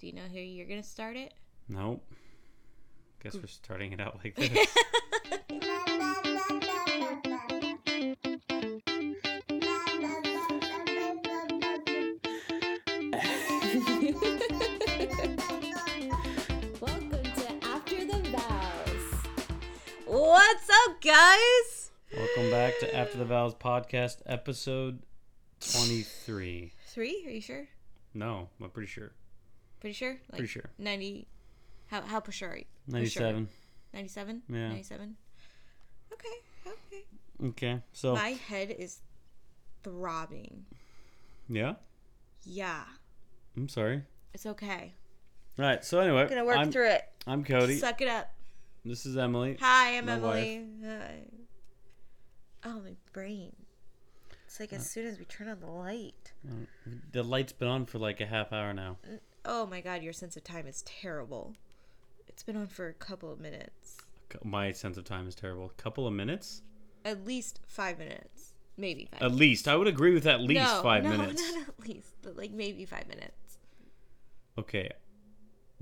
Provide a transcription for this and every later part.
Do you know who you're gonna start it? Nope. Guess we're starting it out like this. Welcome to After the Vows. What's up, guys? Welcome back to After the Vows podcast, episode 23. Three? Are you sure? No, I'm pretty sure. Pretty sure? Like Pretty sure. 90. How, how for sure are you? 97. 97? Yeah. 97? Okay, okay. Okay, so, My head is throbbing. yeah, Yeah, I'm sorry. it's okay. Right, so anyway, we're gonna work I'm, through it. I'm Cody. Suck it up. This is Emily. Hi, I'm My Emily. Hi. Oh, my brain. It's like Uh. as soon as we turn on the light. The light's been on for like a half hour now. Oh my god, your sense of time is terrible. It's been on for a couple of minutes. My sense of time is terrible. A couple of minutes? At least five minutes. Maybe five. At least. I would agree with at least no, five no, minutes. not at least, but like maybe five minutes. Okay.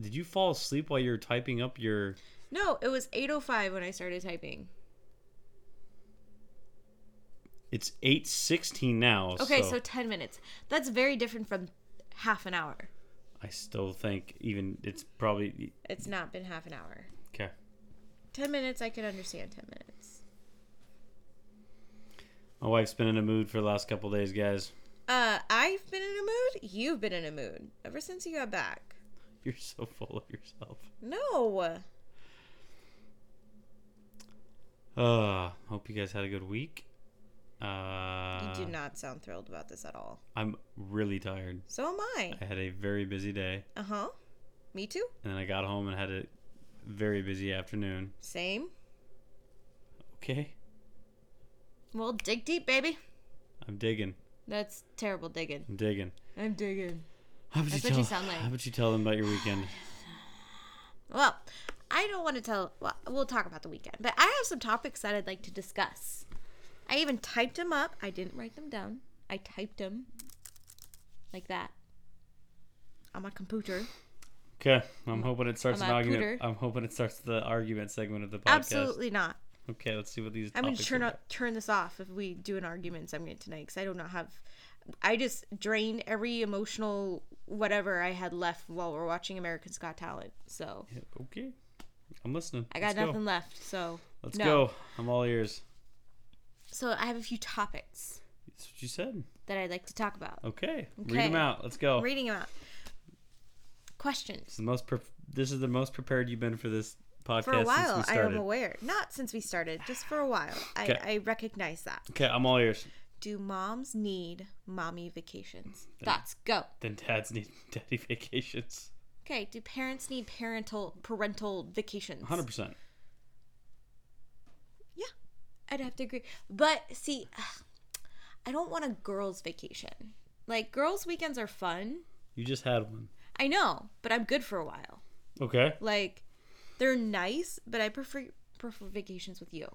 Did you fall asleep while you were typing up your. No, it was 8.05 when I started typing. It's 8.16 now. Okay, so so 10 minutes. That's very different from half an hour. I still think even it's probably. It's not been half an hour. Okay. 10 minutes, I can understand 10 minutes. My wife's been in a mood for the last couple days, guys. Uh, I've been in a mood. You've been in a mood ever since you got back. You're so full of yourself. No. Uh, hope you guys had a good week. Uh, You do not sound thrilled about this at all. I'm really tired. So am I. I had a very busy day, Uh huh. Me too. and then I got home and had a very busy afternoon. Same. Okay, Well, dig deep, baby. I'm digging. That's terrible digging. I'm digging. I'm digging. How about That's you what tell? you sound like. How about you tell them about your weekend? Well, I don't want to tell. Well, we'll talk about the weekend, but I have some topics that I'd like to discuss. I even typed them up. I didn't write them down. I typed them like that on my computer. Okay, I'm hoping it starts I'm an a argument. pooter. I'm hoping it starts the argument segment of the podcast. Absolutely not. Okay, let's see what these. I'm going to topics turn are up, turn this off if we do an argument segment tonight because I do not have. I just drained every emotional whatever I had left while we're watching America's Got Talent. So Okay, I'm listening. I got Let's go. nothing left. So Let's no. go. I'm all ears. So I have a few topics That's what you said. that I'd like to talk about. Okay, read them out. Let's go. I'm reading them out. Questions. This is the most. Pre- this is the most prepared you've been for this podcast For a while, I am aware. Not since we started, just for a while. Okay. I, I recognize that. Okay, I'm all ears. Do moms need mommy vacations? Thoughts? Go. Then dads need daddy vacations. Okay. Do parents need parental parental vacations? 100. percent I'd have to agree. But see, I don't want a girls' vacation. Like girls' weekends are fun. You just had one. I know, but I'm good for a while. Okay. Like they're nice, but I prefer prefer vacations with you.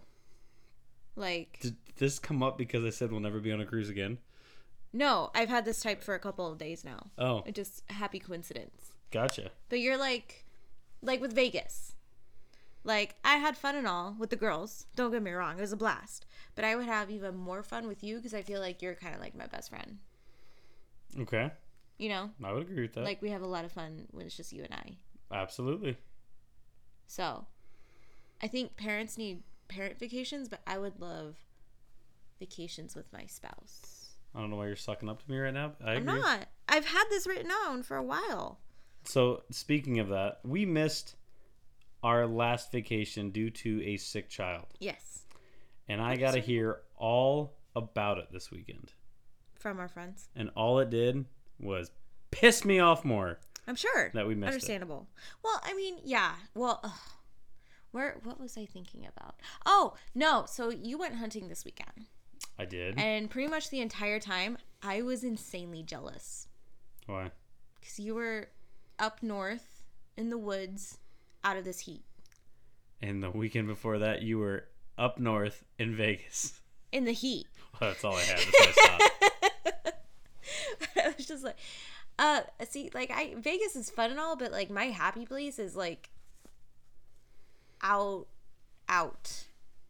Like Did this come up because I said we'll never be on a cruise again? no, I've had this type for a couple of days now. Oh, It just happy coincidence. gotcha. But you're like like with Vegas. Like I had fun and all with the girls. Don't get me wrong, it was a blast. But I would have even more fun with you because I feel like you're kind of like my best friend. Okay, You know, I would agree with that. like we have a lot of fun when it's just you and I. Absolutely. So, I think parents need parent vacations, but I would love vacations with my spouse. I don't know why you're sucking up to me right now. I I'm agree. not. I've had this written down for a while. So speaking of that, we missed our last vacation due to a sick child, Yes, and I got to hear all about it this weekend. from our friends. And all it did was piss me off more I'm sure. that we missed it. Understandable. Well, I mean, yeah. Well, ugh. where what was I thinking about? Oh, no. So you went hunting this weekend. I did. And pretty much the entire time I was insanely jealous Why? cuz you were up north in the woods out of this heat. And the weekend before that, you were up north in Vegas. In the heat. That's all I had. That's what I saw. I was just like Uh, see, like I Vegas is fun and all, but like my happy place is like out, out,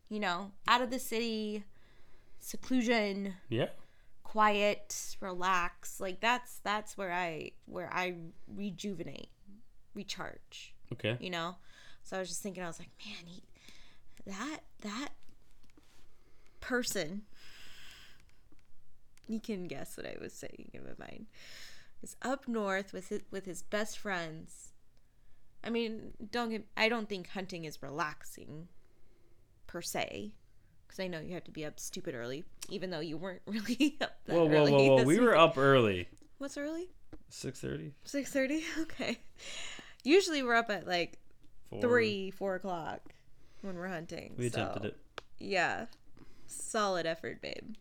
you know, out of the city, seclusion, Yeah. quiet, relax. Like that's that's where I where I rejuvenate, recharge. Okay. You know. So I was just thinking, I was like, man, he, that that person. You can guess what I was saying in my mind. Is up north with his with his best friends. I mean, don't get. I don't think hunting is relaxing, per se, because I know you have to be up stupid early, even though you weren't really up that Whoa, whoa, early. whoa, whoa! this We were up early. What's early? Six thirty. Six thirty. Okay. Usually we're up at like Four. three, four o'clock when we're hunting. We attempted it. Yeah, solid effort, babe.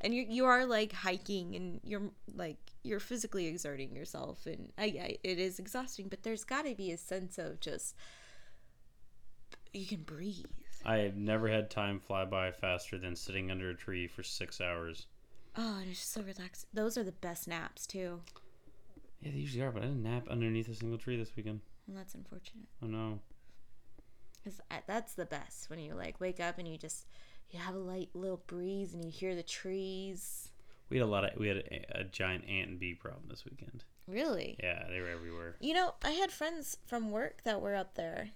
And you you are like hiking, and you're like you're physically exerting yourself, and uh, I, I it is exhausting. But there's got to be a sense of just you can breathe. I have never had time fly by faster than sitting under a tree for six hours. Oh, and it's just so relaxed. Those are the best naps too. Yeah, they usually are, but I didn't nap underneath a single tree this weekend. Well, that's unfortunate. Oh no. Cause that's the best when you like wake up and you just you have a light little breeze and you hear the trees. We had a lot of we had a, a giant ant and bee problem this weekend. Really? Yeah, they were everywhere. You know, I had friends from work that were up there,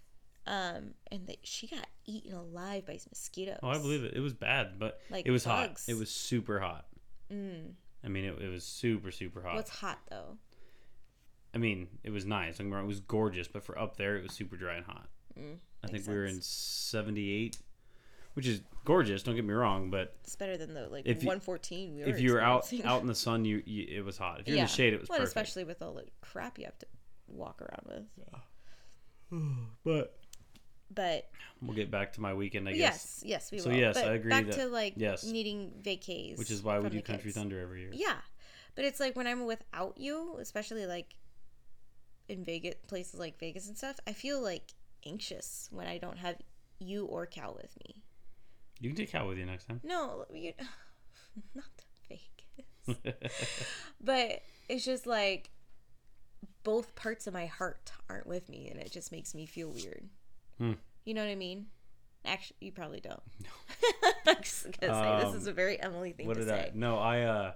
um, and they, she got eaten alive by mosquitoes. Oh, I believe it. It was bad, but Like it was bugs. hot. It was super hot. Mm. I mean, it, it was super super hot. What's hot though? I mean, it was nice. Don't get me wrong, It was gorgeous, but for up there, it was super dry and hot. Mm, I think we were in 78, which is gorgeous. Don't get me wrong, but It's better than the like If you- 114 we were. if you were out out in the sun, you, you it was hot. If you're in the shade, it was well, perfect. especially with all the crap you have to walk around with. But But we'll get back to my weekend, I guess. yes, yes, we So, will. So yes, but I agree Back that- to like yes. needing vacays, Which is why we do Country kids. Thunder every year. Yeah, but it's like when I'm without you, especially like in Vegas, places like Vegas and stuff. I feel like anxious when I don't have you or Cal with me. You can take Cal with you next time. No, you, not Vegas. but it's just like both parts of my heart aren't with me, and it just makes me feel weird. Hmm. You know what I mean? Actually, you probably don't. No. I'm just gonna say this is Um, a very Emily thing what to did say. I? No, I. uh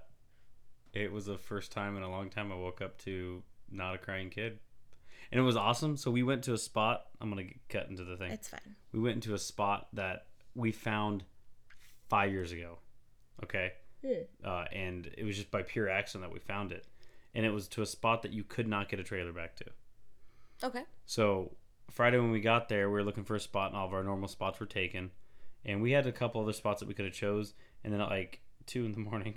It was the first time in a long time I woke up to not a crying kid, and it was awesome. So we went to a spot. I'm gonna get cut into the thing. It's fine. we went into a spot that we found five years ago. Okay. Uh, and it was just by pure accident that we found it. And it was to a spot that you could not get a trailer back to. Okay. So Friday when we got there, we were looking for a spot, and all of our normal spots were taken. And we had a couple other spots that we could have chose. And then at like two in the morning,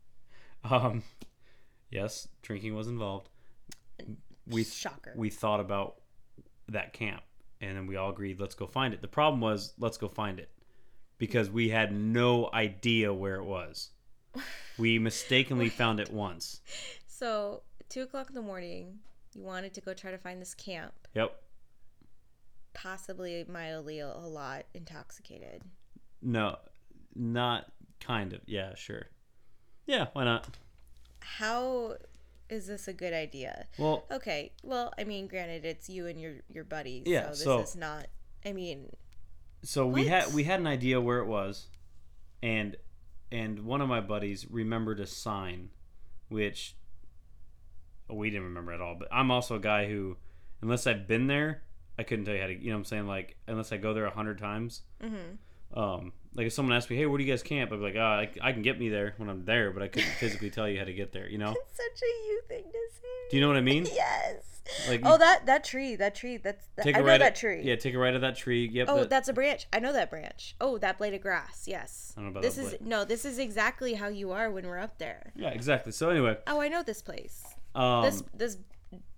um, yes, drinking was involved. We Shocker. we thought about that camp, and then we all agreed, let's go find it. The problem was, let's go find it, because we had no idea where it was. We mistakenly found it once. So, two o'clock in the morning, you wanted to go try to find this camp, Yep. possibly mildly a, a lot intoxicated. No, not kind of. Yeah, sure. Yeah, why not? How is this a good idea? Well, Okay, well, I mean, granted, it's you and your your buddies, Yeah, so this so- is not. I mean, so we had we had an idea where it was, and and one of my buddies remembered a sign, which we didn't remember at all. But I'm also a guy who, unless I've been there, I couldn't tell you how to. You know, what I'm saying like unless I go there a hundred times. mhm. Um, like if someone asked me, "Hey, where do you guys camp?" I'd be like, "Ah, I, I can get me there when I'm there, but I couldn't physically tell you how to get there." You know? it's such a you thing to say. Do you know what I mean? Yes. Like oh, that that tree, that tree, that's that, take I a know right that at, tree. Yeah, take a right of that tree. Yep. Oh, that- that's a branch. I know that branch. Oh, that blade of grass. Yes. I don't know about this that is blade. no. This is exactly how you are when we're up there. yeah, exactly. So anyway, Oh, I know this place. um, this this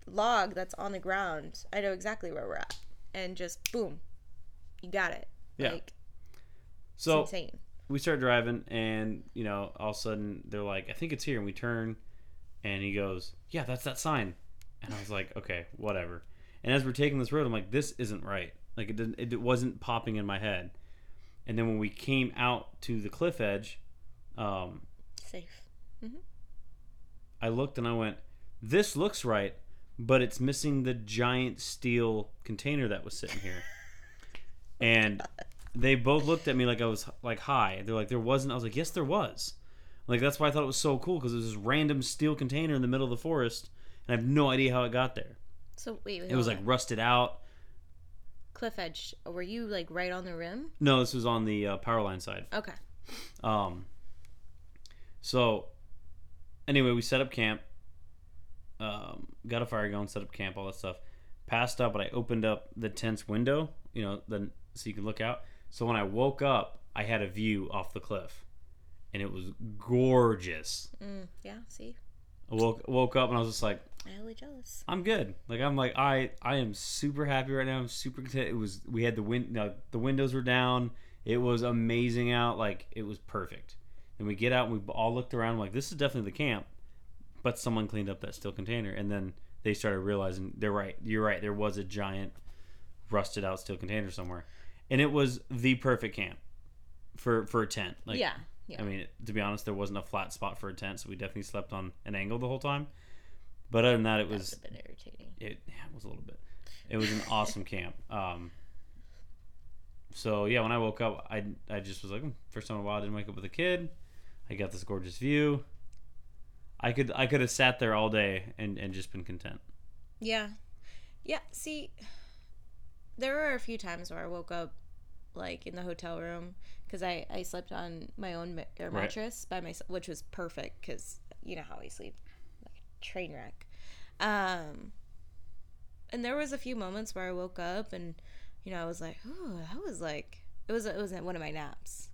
log that's on the ground. I know exactly where we're at, and just boom, you got it. Yeah. Like, so it's insane. we start driving, and you know, all of a sudden they're like, "I think it's here," and we turn, and he goes, "Yeah, that's that sign," and I was like, "Okay, whatever." And as we're taking this road, I'm like, "This isn't right." Like it didn't, it wasn't popping in my head. And then when we came out to the cliff edge, um, Safe. I looked and I went, "This looks right, but it's missing the giant steel container that was sitting here." and they both looked at me like I was like high. They're like, "There wasn't." I was like, "Yes, there was." Like that's why I thought it was so cool because it was this random steel container in the middle of the forest, and I have no idea how it got there. So wait, wait It was like on. rusted out. cliff edge. Were you like right on the rim? No, this was on the uh, power line side. Okay. Um. So, anyway, we set up camp. Um, got a fire going, set up camp, all that stuff. Passed out, but I opened up the tent's window, you know, then so you could look out. So when I woke up, I had a view off the cliff, and it was gorgeous. Mm, yeah. See, I woke woke up and I was just like, I'm really jealous. I'm good. Like I'm like I I am super happy right now. I'm super content. It was we had the wind no, the windows were down. It was amazing out. Like it was perfect. And we get out and we all looked around like this is definitely the camp, but someone cleaned up that steel container and then they started realizing they're right. You're right. There was a giant rusted out steel container somewhere, and it was the perfect camp for for a tent. Like yeah. Yeah. I mean, to be honest, there wasn't a flat spot for a tent, so we definitely slept on an angle the whole time. But other than that, it that was was a bit irritating. it, yeah, it was a little bit. It was an awesome camp. Um, so yeah, when I woke up, I I just was like, "Hmm, first time in a while, I didn't wake up with a kid. I got this gorgeous view. I could I could have sat there all day and and just been content. Yeah. Yeah. See, there were a few times where I woke up like in the hotel room because I, I slept on my own ma- uh, Right. mattress by myself, which was perfect because you know how I sleep like a train wreck. Um, and there was a few moments where I woke up and you know I was like, ooh, that was like it was it was one of my naps.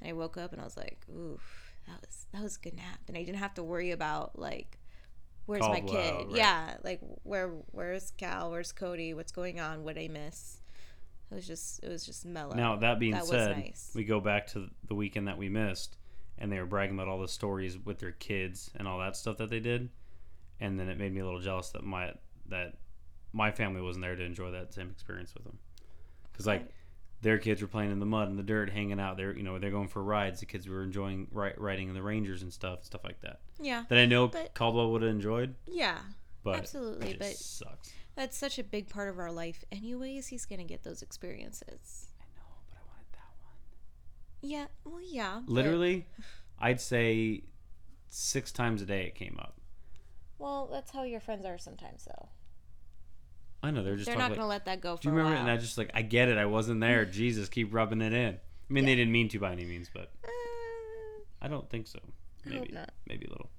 And I woke up and I was like, ooh, that was that was a good nap, and I didn't have to worry about like where's oh, my kid? right. Yeah, like where where's Cal? Where's Cody? What's going on? What I miss? It was just it was just mellow. Now that being That said, nice. we go back to the weekend that we missed, and they were bragging about all the stories with their kids and all that stuff that they did, and then it made me a little jealous that my that my family wasn't there to enjoy that same experience with them, because like Right. Their kids were playing in the mud and the dirt, hanging out. They're you know they're going for rides. The kids were enjoying ri- riding in the Rangers and stuff, stuff like that. yeah, That I know But- Caldwell would have enjoyed, yeah, but absolutely. it But sucks. that's such a big part of our life, anyways. He's gonna get those experiences. I know, but I wanted that one. Yeah, well, yeah. but- Literally, I'd say six times a day it came up. well, that's how your friends are sometimes, though. I know they're just They're not like, gonna let that go for Do you remember? And I just like I get it. I wasn't there. Jesus, keep rubbing it in. I mean, they didn't mean to by any means, but Uh, I don't think so. Maybe, not. maybe a little.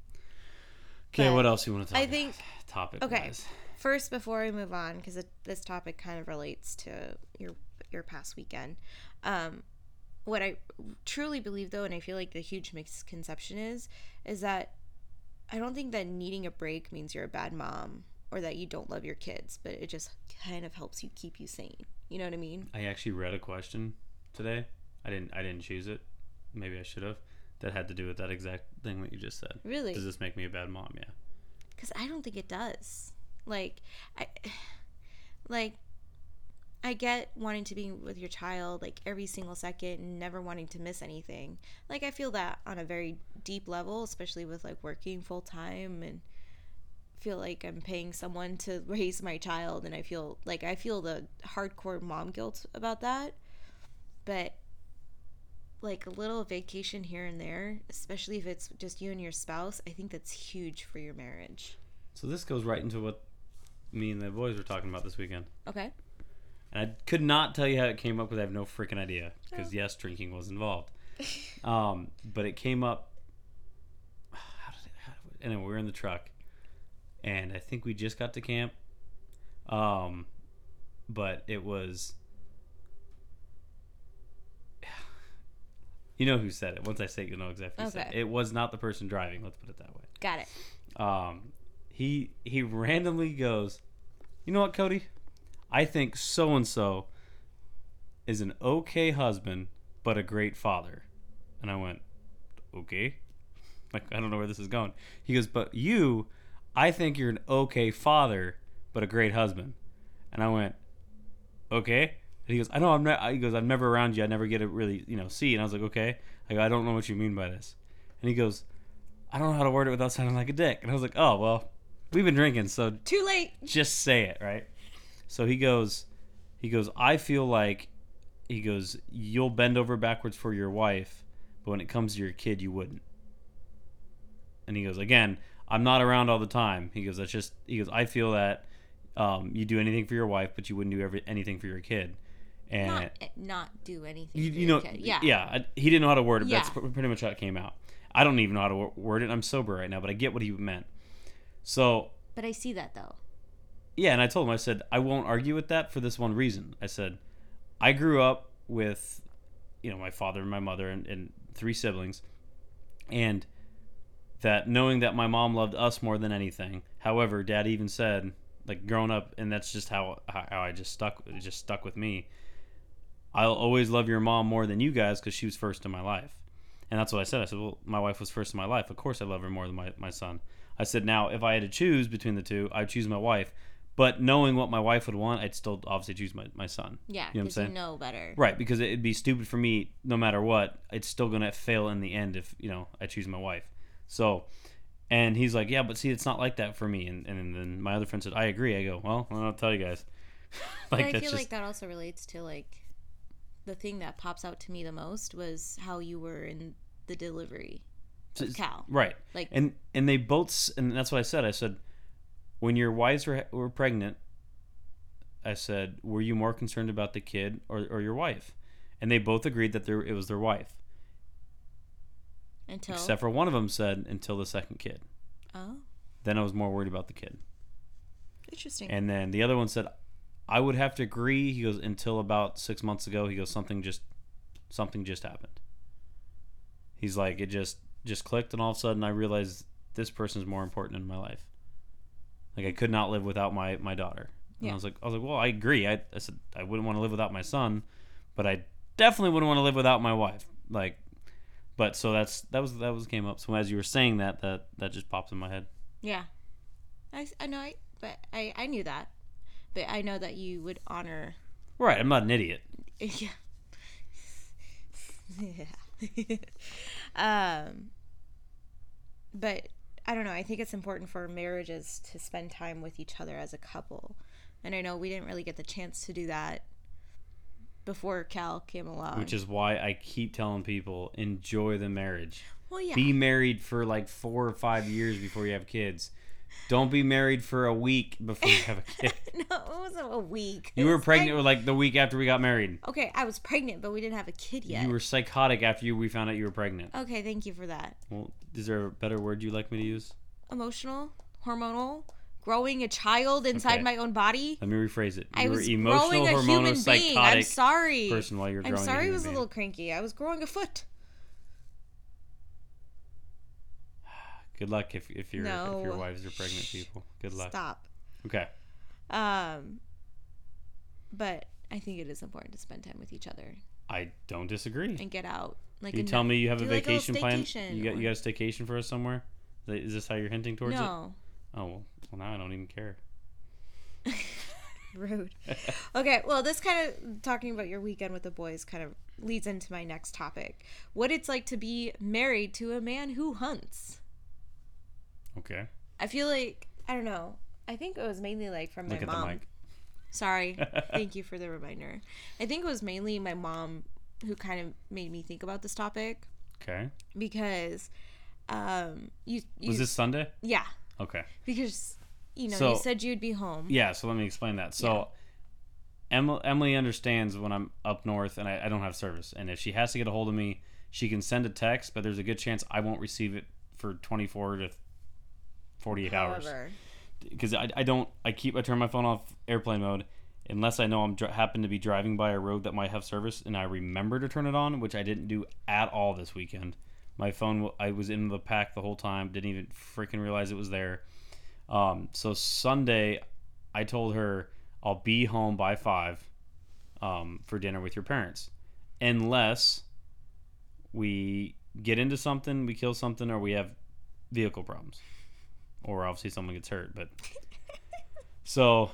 Okay, But what else you want to talk? I about? think- topic. okay. wise? First, before we move on, because this topic kind of relates to your your past weekend, um, what I truly believe though, and I feel like the huge misconception is, is that I don't think that needing a break means you're a bad mom or that you don't love your kids, but it just kind of helps you keep you sane. You know what I mean? I actually read a question today. I didn't. I didn't choose it. Maybe I should have. That had to do with that exact thing that you just said. Really? Does this make me a bad mom? Yeah. because I don't think it does. Like, I, like, I get wanting to be with your child like every single second and never wanting to miss anything. Like, I feel that on a very deep level, especially with like working full time and feel like I'm paying someone to raise my child, and I feel like I feel the hardcore mom guilt about that. But like a little vacation here and there, especially if it's just you and your spouse, I think that's huge for your marriage. So this goes right into what me and the boys were talking about this weekend. Okay. And I could not tell you how it came up because I have no freaking idea. Because yes, drinking was involved. um, but it came up. How did it? How, anyway, we were in the truck, and I think we just got to camp. Um, but it was. You know who said it. Once I say it, you'll know exactly who said it. Okay. It was not the person driving. Let's put it that way. Got it. Um, he he randomly goes, "You know what, Cody? I think so and so is an okay husband, but a great father." And I went, "Okay." Like I don't know where this is going. He goes, "But you, I think you're an okay father, but a great husband." And I went, "Okay." And he goes, "I know I'm not." He goes, "I'm never around you. I never get to really, you know, see." And I was like, "Okay." I go, "I don't know what you mean by this." And he goes, I don't know how to word it without sounding like a dick. And I was like, oh well, we've been drinking, so Too late. just say it, right? So he goes, he goes, I feel like, he goes, you'll bend over backwards for your wife, but when it comes to your kid, you wouldn't. And he goes, again, I'm not around all the time. He goes, that's just, he goes, I feel that um, you do anything for your wife, but you wouldn't do every, anything for your kid. And Not eh, not do anything. you, for you your know, kid. Yeah. yeah, I, he didn't know how to word it. Yeah. That's pretty much how it came out. I don't even know how to word it. I'm sober right now, but I get what he meant. So But I see that though. yeah, and I told him, I said, I won't argue with that for this one reason. I said, I grew up with, you know, my father and my mother and, and three siblings, and that knowing that my mom loved us more than anything. However, Dad even said, like growing up, and that's just how how I just stuck. It just stuck with me. I'll always love your mom more than you guys because she was first in my life. And that's what I said. I said, well, my wife was first in my life. Of course I love her more than my, my son. I said, now, if I had to choose between the two, I'd choose my wife. But knowing what my wife would want, I'd still obviously choose my, my son. Yeah, You know what I'm because you, saying? know better. Right, because it'd be stupid for me no matter what. It's still going to fail in the end if, you know, I choose my wife. So, and he's like, yeah, but see, it's not like that for me. And, and then my other friend said, I agree. I go, well, I'll tell you guys. But like, I feel just, like that also relates to like the thing that pops out to me the most was how you were in the delivery of Cal. Right. Like and and they both and that's what I said. I said when your wives were were pregnant, I said, were you more concerned about the kid or, or your wife? And they both agreed that there it was their wife, until except for one of them said until the second kid. oh, Then I was more worried about the kid. interesting. And then the other one said, I would have to agree. He goes until about six months ago. He goes something just something just happened. He's like it just just clicked, and all of a sudden I realized this person's more important in my life. Like I could not live without my my daughter. And Yeah. I was like, I was like, well, I agree. I, I said I wouldn't want to live without my son, but I definitely wouldn't want to live without my wife. Like, but so that's that was that was came up. So as you were saying that, that that just popped in my head. yeah, I, I know. I but I I knew that, but I know that you would honor. Right, I'm not an idiot. Yeah. yeah. um. But I don't know. I think it's important for marriages to spend time with each other as a couple, and I know we didn't really get the chance to do that before Cal came along. which is why I keep telling people enjoy the marriage. well, yeah. Be married for like four or five years before you have kids. Don't be married for a week before you have a kid. no, it wasn't a week. You were pregnant like- like the week after we got married. okay, I was pregnant, but we didn't have a kid yet. You were psychotic after you, we found out you were pregnant. Okay, thank you for that. Well, is there a better word you'd like me to use? Emotional, hormonal, growing a child inside Okay. my own body. Let me rephrase it. You I were was emotional, growing a hormonal, human being. I'm sorry. person while you're I'm growing. sorry, a I was a little cranky. I was growing a foot. Good luck if, if your if your wives are pregnant people. Good luck. Stop. Okay. Um, but I think it is important to spend time with each other I don't disagree. and get out. Like You tell me you have a do like a vacation plan. You got you got a staycation for us somewhere? Is this how you're hinting towards it? no. Oh well, well now I don't even care. Rude. Okay, well, this kind of talking about your weekend with the boys kind of leads into my next topic. What it's like to be married to a man who hunts. Okay. I feel like I don't know. I think it was mainly like from Look my at the mom. mic. Sorry. Thank you for the reminder. I think it was mainly my mom who kind of made me think about this topic Okay. because um you, you Was this Sunday? yeah, Okay. because you know, So- you said you'd be home. Yeah. So let me explain that. So. Emily, Emily understands when I'm up north and I, I don't have service. And if she has to get a hold of me, she can send a text, but there's a good chance I won't receive it for 24 to 48 hours. However, because I, I don't I keep I turn my phone off airplane mode unless I know I'm dr- happen to be driving by a road that might have service and I remember to turn it on, which I didn't do at all this weekend. My phone I was in the pack the whole time, didn't even freaking realize it was there. Um, so Sunday, I told her I'll be home by five um, for dinner with your parents, unless we get into something, we kill something, or we have vehicle problems or obviously someone gets hurt. But so,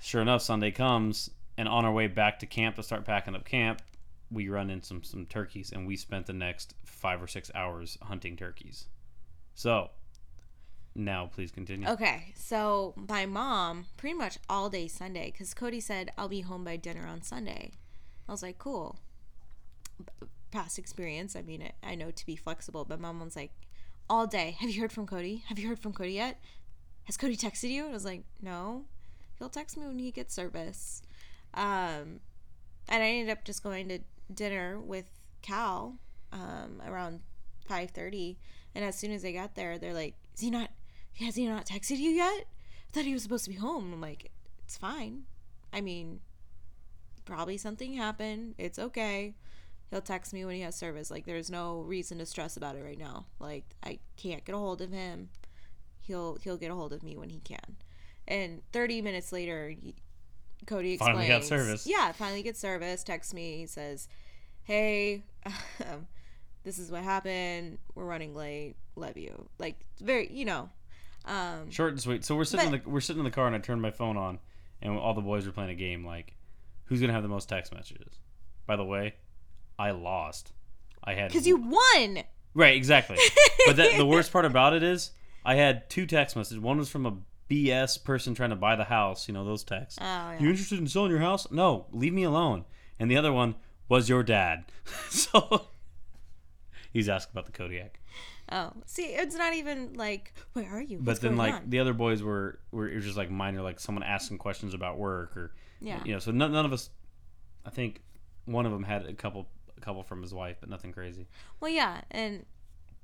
sure enough, Sunday comes, and on our way back to camp to start packing up camp, we run in some some turkeys, and we spent the next five or six hours hunting turkeys. So, now please continue. Okay, so my mom pretty much all day Sunday because Cody said I'll be home by dinner on Sunday. I was like, cool. Past experience. I mean, I know to be flexible, but mom was like, all day. Have you heard from Cody? Have you heard from Cody yet? Has Cody texted you? And I was like, no. He'll text me when he gets service. Um, and I ended up just going to dinner with Cal um, around five thirty. And as soon as they got there, they're like, "Is he not? Has he not texted you yet? I thought he was supposed to be home." I'm like, "It's fine. I mean, probably something happened. It's okay. He'll text me when he has service. Like, there's no reason to stress about it right now. Like, I can't get a hold of him. He'll he'll get a hold of me when he can." And 30 minutes later, he- Cody explains. Finally got service. Yeah, finally gets service. Texts me. He says, "Hey, um, this is what happened. We're running late. Love you." Like very, you know. Um, Short and sweet. So we're sitting in the we're sitting in the car, and I turned my phone on, and all the boys were playing a game. Like, who's gonna have the most text messages? By the way, I lost. I had Cause you won. right exactly. but the, the worst part about it is, I had two text messages. One was from a BS person trying to buy the house. You know those texts. Oh yeah. You interested in selling your house? No, leave me alone. And the other one was your dad. so he's asking about the Kodiak. Oh, see, it's not even like, where are you? But then, like on? the other boys were, were it was just like minor, like someone asking questions about work or, Yeah. you know. So none, none of us, I think, one of them had a couple, a couple from his wife, but nothing crazy. Well, yeah, and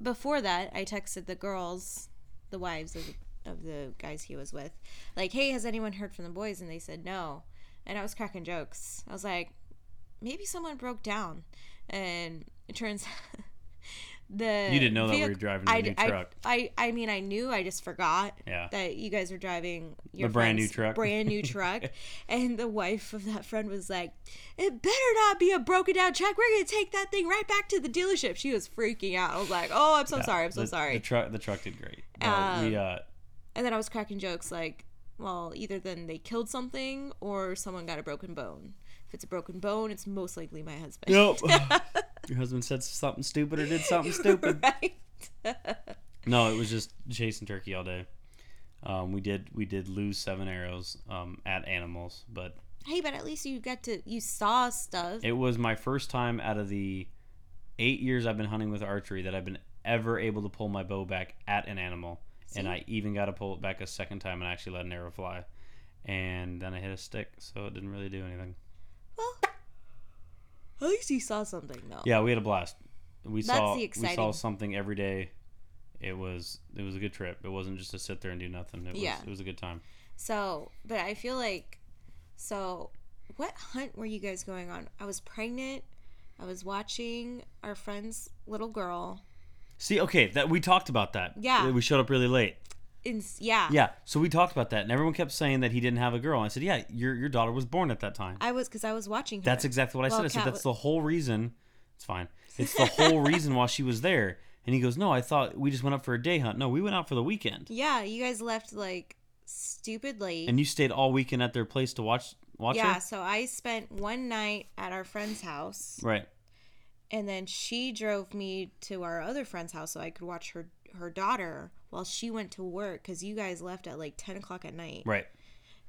before that, I texted the girls, the wives of the, of the guys he was with, like, "Hey, has anyone heard from the boys?" And they said no, and I was cracking jokes. I was like, maybe someone broke down, and it turns. The You didn't know that we were driving the I, new I- truck. I, I mean, I knew. I just forgot Yeah. that you guys were driving your The brand new truck. brand new truck, and the wife of that friend was like, "It better not be a broken down truck. We're gonna take that thing right back to the dealership." She was freaking out. I was like, "Oh, I'm so Yeah, sorry. I'm so the, sorry." The truck, the truck did great. No, we, uh, and then I was cracking jokes like, "Well, either then they killed something or someone got a broken bone. If it's a broken bone, it's most likely my husband." Yep. Your husband said something stupid or did something stupid. right? No, it was just chasing turkey all day. Um, we did we did lose seven arrows um, at animals, but hey, but at least you got to you saw stuff. it was my first time out of the eight years I've been hunting with archery that I've been ever able to pull my bow back at an animal, and I even got to pull it back a second time and actually let an arrow fly, and then I hit a stick, so it didn't really do anything. Well, at least you saw something though. Yeah, we had a blast. We That's saw the we exciting- saw something every day. It was it was a good trip. It wasn't just to sit there and do nothing. It was Yeah. it was a good time. So, but I feel like, so what hunt were you guys going on? I was pregnant. I was watching our friend's little girl. See, okay, that we talked about that. Yeah. we showed up really late. In, yeah. Yeah, so we talked about that, and everyone kept saying that he didn't have a girl. And I said, yeah, your your daughter was born at that time. I was, because I was watching her. That's exactly what I Well, said. I said Kat that's the whole reason. It's fine. It's the whole reason why she was there. And he goes, no, I thought we just went up for a day hunt. No, we went out for the weekend. Yeah, you guys left like stupid late. And you stayed all weekend at their place to watch watch yeah, her. so I spent one night at our friend's house, Right. and then she drove me to our other friend's house so I could watch her her daughter while she went to work because you guys left at like ten o'clock at night, Right.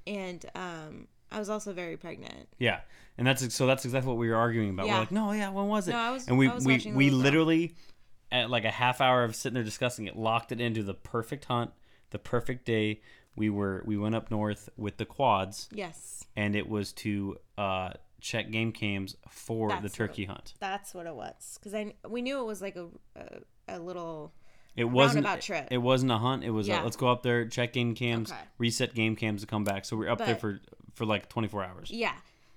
and um, I was also very pregnant. Yeah, and that's so that's exactly what we were arguing about. Yeah. We're like, no, yeah, when was it? No, I was- and we was we we literally at like a half hour of sitting there discussing it, locked it into the perfect hunt, the perfect day. We were we went up north with the quads, Yes, and it was to uh, check game cams for That's the what- turkey hunt. that's what it was. Because I we knew it was like a a, a little It wasn't Roundabout trip. It wasn't a hunt. It was a, let's go up there, check game cams, Okay. reset game cams to come back. So we are up there for for like 24 hours. yeah,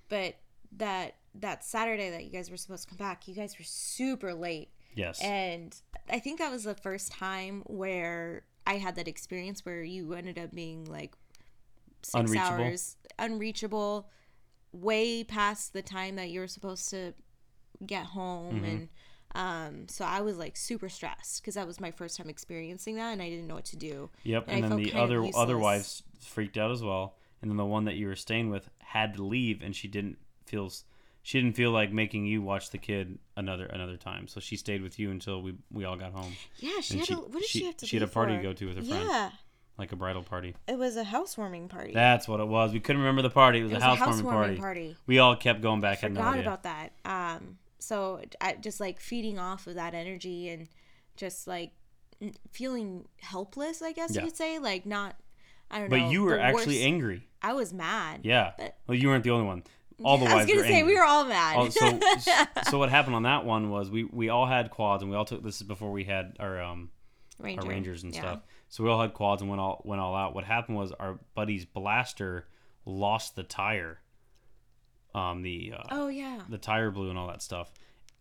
but that that Saturday that you guys were supposed to come back, you guys were super late. Yes. And I think that was the first time where I had that experience where you ended up being like six Unreachable. hours unreachable, way past the time that you were supposed to get home. Mm-hmm. And um, so I was like super stressed because that was my first time experiencing that and I didn't know what to do. Yep, And and, then the other other wives freaked out as well, and then the one that you were staying with had to leave, and she didn't feel s- she didn't feel like making you watch the kid another another time, so she stayed with you until we we all got home. Yeah, she And had she- a, what did she, she- have to she had a party to go to with her friend. Yeah, Like a bridal party. it was a housewarming party. That's what it was. We couldn't remember the party. It was, it was a housewarming, party. party. We all kept going back. I had no forgot about that. Um, so I just like feeding off of that energy and just like feeling helpless. I guess Yeah. you could say like not. I don't but know. But you were actually worst- angry. I was mad. Yeah. But- well, you weren't the only one. All the I was gonna were say angry. we were all mad. Oh, so so what happened on that one was we we all had quads and we all took this is before we had our um Ranger. our rangers and yeah. stuff. So we all had quads and went all went all out. What happened was our buddy's blaster lost the tire. Um the uh, Oh yeah. the tire blew and all that stuff.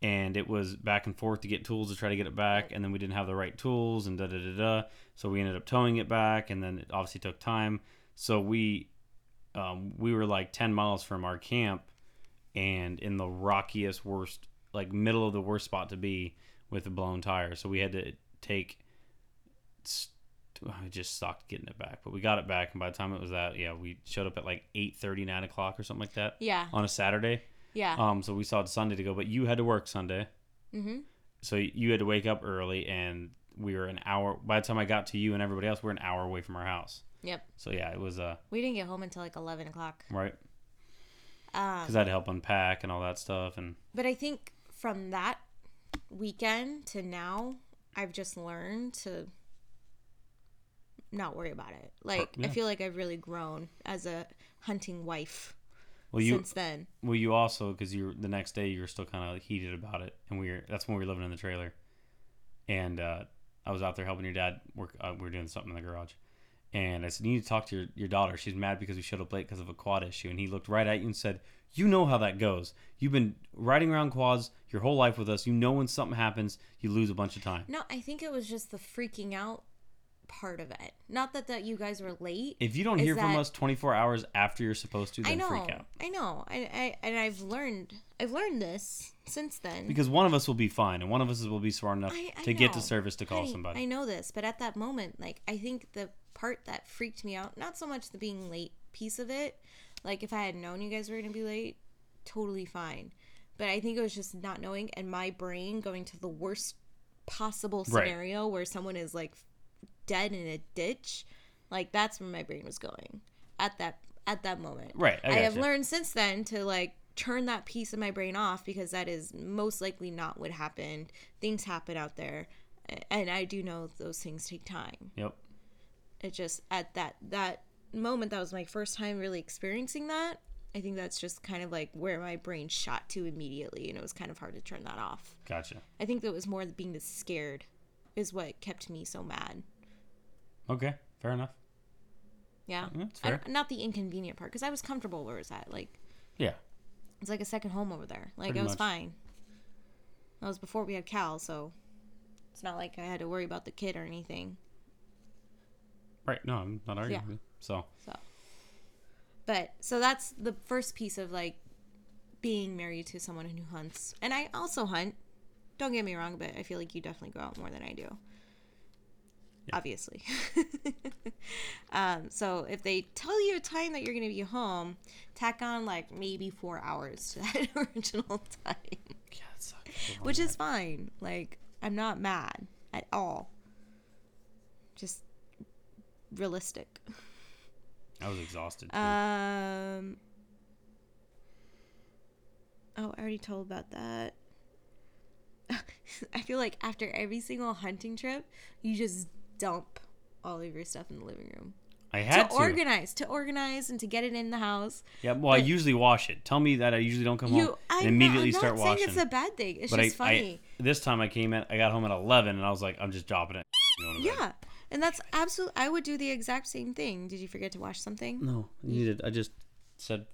And it was back and forth to get tools to try to get it back, and then we didn't have the right tools, and da da da da. So we ended up towing it back, and then it obviously took time. So we, um, we were like ten miles from our camp, and in the rockiest, worst, like middle of the worst spot to be with a blown tire. So we had to take. I just sucked getting it back, but we got it back, and by the time it was that, yeah, we showed up at like 8 9 o'clock or something like that Yeah. on a Saturday. Yeah. Um, so we saw it Sunday to go, but you had to work Sunday, mm-hmm. so you had to wake up early, and we were an hour. By the time I got to you and everybody else, we are an hour away from our house. Yep. So yeah, it was uh We didn't get home until like eleven o'clock. right Um, because I had to help unpack and all that stuff, and But I think from that weekend to now, I've just learned to not worry about it. Like I feel like I've really grown as a hunting wife well you since then. well you also because you the next day you were still kind of heated about it, and we were that's when we were living in the trailer, and uh, I was out there helping your dad work. Uh, we were doing something in the garage. And I said, You need to talk to your, your daughter. She's mad because we showed up late because of a quad issue. And he looked right at you and said, You know how that goes. You've been riding around quads your whole life with us. You know when something happens, you lose a bunch of time. No, I think it was just the freaking out part of it. Not that that you guys were late. If you don't hear from us 24 hours after you're supposed to, I then know. freak out. I know. I, I and I've learned I've learned this since then. Because one of us will be fine, and one of us will be smart enough I- I to get to service to call Honey, somebody. I know this, but at that moment, like I think the part that freaked me out, not so much the being late piece of it. Like if I had known you guys were gonna be late, totally fine. But I think it was just not knowing and my brain going to the worst possible Right. scenario where someone is like dead in a ditch. Like that's where my brain was going at that at that moment. Right, I I, have learned since then to like turn that piece of my brain off because that is most likely not what happened. Things happen out there, and I do know those things take time. Yep. It just at that that moment that was my first time really experiencing that. I think that's just kind of like where my brain shot to immediately, and it was kind of hard to turn that off. Gotcha. I think that was more being scared is what kept me so mad. Okay. Fair enough. Yeah, that's fair. not the inconvenient part because I was comfortable where it was at. Like Yeah. it's like a second home over there. Like Pretty it was much. fine. That was before we had Cal, so it's not like I had to worry about the kid or anything. Right. No, I'm not arguing. Yeah. with you. So, So, but so that's the first piece of like being married to someone who hunts, and I also hunt. Don't get me wrong, but I feel like you definitely go out more than I do. Obviously. um, so if they tell you a time that you're going to be home, tack on like maybe four hours to that original time, yeah, sucks. which is fine. Like I'm not mad at all. Just realistic. I was exhausted. Too. Um. Oh, I already told about that. I feel like after every single hunting trip, you just dump all of your stuff in the living room I had to to. organize, to organize, and to get it in the house. yeah. Well, I usually wash it. Tell me that I usually don't come home You, and I'm immediately not, I'm start not saying washing. it's a bad thing. It's but I, just funny. I this time I came in. I got home at 11, and I was like, I'm just dropping it. To bed. yeah, and that's absolutely. I would do the exact same thing. Did you forget to wash something? No, you needed. I just said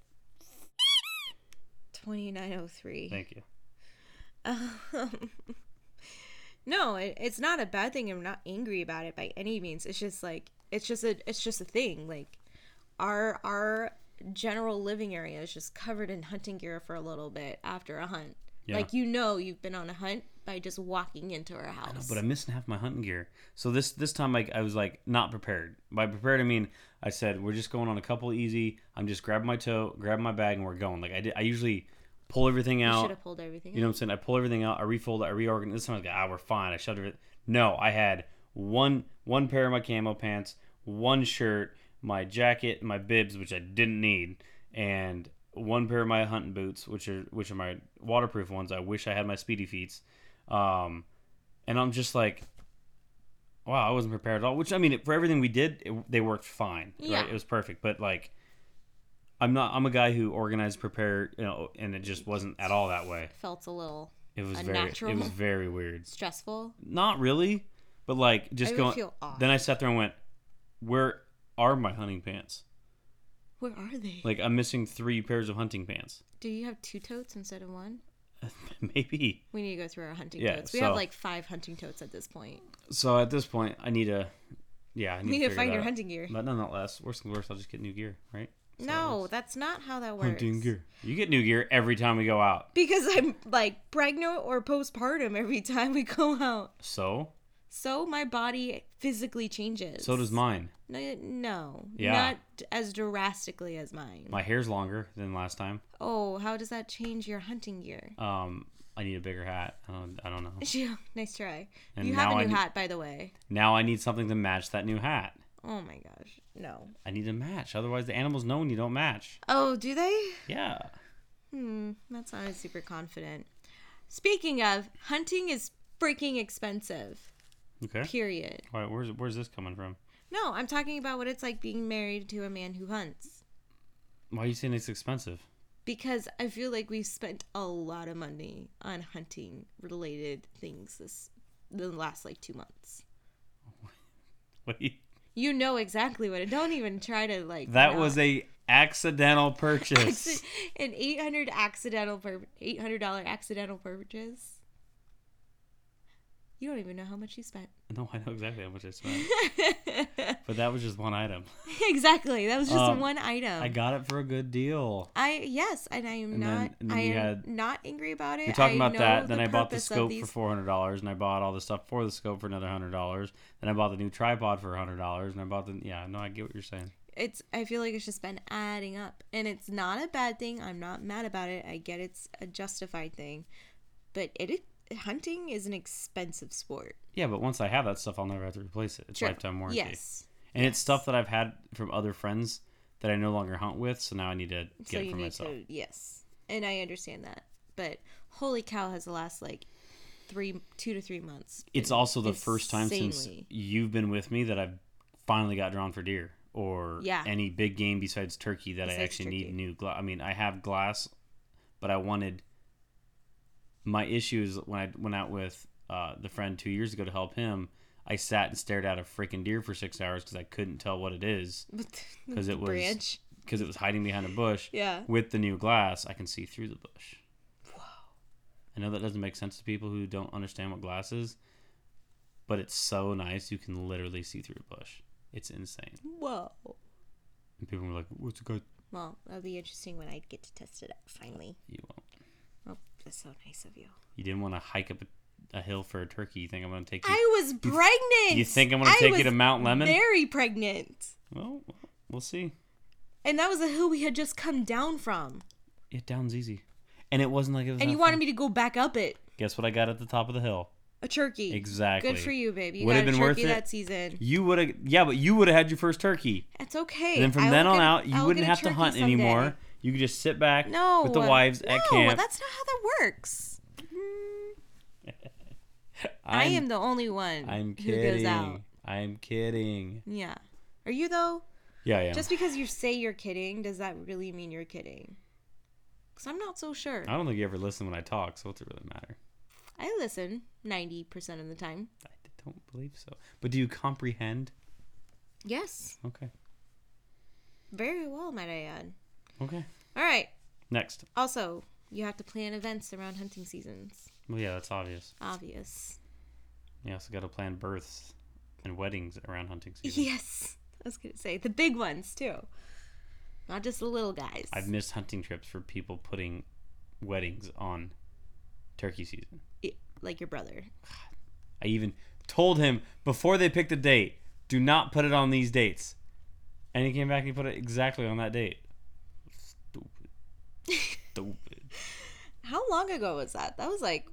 Twenty nine oh three. thank you. Um, no, it, it's not a bad thing. I'm not angry about it by any means. It's just like it's just a it's just a thing. Like our our general living area is just covered in hunting gear for a little bit after a hunt. Yeah. Like you know you've been on a hunt by just walking into our house. But I'm missing half my hunting gear. So this this time I, I was like not prepared. By prepared I mean I said we're just going on a couple easy. I'm just grabbing my toe, grabbing my bag, and we're going. Like I did. I usually pull everything You should out. have pulled everything. You know what I'm saying? I pull everything out. I refold it. I reorganize. This time I was like, ah, we're fine. I shoved it. No, I had one one pair of my camo pants, one shirt, my jacket, my bibs, which I didn't need, and one pair of my hunting boots, which are which are my waterproof ones. I wish I had my speedy feets. Um, and I'm just like, wow, I wasn't prepared at all. Which I mean, for everything we did, it, they worked fine. Yeah. Right? It was perfect. But like, I'm not. I'm a guy who organized, prepared, you know, and it just wasn't at all that way. Felt a little It was very. It was very weird. stressful. Not really, but like just I would going. Then I sat there and went, "Where are my hunting pants? Where are they? Like I'm missing three pairs of hunting pants. Do you have two totes instead of one? Maybe." We need to go through our hunting Yeah, totes. We so- have like five hunting totes at this point. So at this point, I need to. Yeah, I need, need to figure find your out. hunting gear. But nonetheless, worst comes worst, I'll just get new gear, right? No, that's not how that works. hunting gear. You get new gear every time we go out. Because I'm like pregnant or postpartum every time we go out. So, So my body physically changes. so does mine. No, no, Yeah. not as drastically as mine. My hair's longer than last time. oh, how does that change your hunting gear? Um, I need a bigger hat. I don't. I don't know. Yeah, nice try. And you have a new need- hat, by the way. Now I need something to match that new hat. Oh my gosh, no. I need to match. Otherwise, the animals know when you don't match. Oh, do they? Yeah. Hmm, that sounded super confident. Speaking of, hunting is freaking expensive. Okay. Period. All right. Where's Where's this coming from? No, I'm talking about what it's like being married to a man who hunts. Why are you saying it's expensive? Because I feel like we've spent a lot of money on hunting related things this the last like two months. What you- know exactly what it. Don't even try to like. that not- was a accidental purchase. an eight hundred accidental per eight hundred dollar accidental purchase. You don't even know how much you spent. no, I know exactly how much I spent, but that was just one item. exactly. That was just Um, one item. I got it for a good deal. I yes, and I am And not. then- then I am had- not angry about it. We're talking I about that. Then I bought the scope these- for four hundred dollars, and I bought all the stuff for the scope for another hundred dollars. Then I bought the new tripod for hundred dollars, and I bought the yeah. No, I get what you're saying. It's. I feel like it's just been adding up, and it's not a bad thing. I'm not mad about it. I get it's a justified thing, but it, it hunting is an expensive sport. Yeah, but once I have that stuff, I'll never have to replace it. It's lifetime warranty. Yes. and it's stuff that I've had from other friends that I no longer hunt with. So now I need to get so it for myself. to yes, and I understand that, but holy cow, has the last like three, two to three months. It's also the first time since you've been with me that I've finally got drawn for deer or Yeah. any big game besides turkey that I Besides actually need new glass. I mean, I have glass, but I wanted. My issue is when I went out with uh, the friend two years ago to help him. I sat and stared at a freaking deer for six hours because I couldn't tell what it is because it was branch. because it was hiding behind a bush. Yeah. With the new glass, I can see through the bush. Wow. I know that doesn't make sense to people who don't understand what glass is, but it's so nice you can literally see through a bush. It's insane. Whoa. And people were like, "What's it good?" Well, that'll be interesting when I get to test it out finally. You won't. That's so nice of you. You didn't want to hike up a, a hill for a turkey. You think I'm going to take you? I was pregnant. you think I'm gonna take you to Mount Lemmon? Very pregnant, well, we'll see. and that was a hill we had just come down from, It down's easy, and it wasn't like it was. and you wanted fun. me to go back up it. Guess what I got at the top of the hill? A turkey. Exactly. Good for you, baby. You got a been worth it. that season. You would have, yeah, but you would have had your first turkey. It's okay. And then from I then on get- out, you I will wouldn't have to hunt someday. anymore. You could just sit back No, with the wives no, at camp. Well that's not how that works. Mm, I I'm, the only one I'm who kidding. goes out. I'm kidding. Yeah. Are you though? Yeah, yeah. Just because you say you're kidding, does that really mean you're kidding? Because I'm not so sure. I don't think you ever listen when I talk, so what's it really matter? I listen 90% of the time. I don't believe so. But do you comprehend? Yes. Okay. Very well, might I add. Okay. All right. Next. Also, you have to plan events around hunting seasons. Well, yeah, that's obvious. Obvious. You also got to plan births and weddings around hunting season. Yes. I was going to say the big ones, too. Not just the little guys. I've missed hunting trips for people putting weddings on turkey season. I- like your brother. I even told him before they picked a date, do not put it on these dates. And he came back and he put it exactly on that date. Stupid. How long ago was that? That was like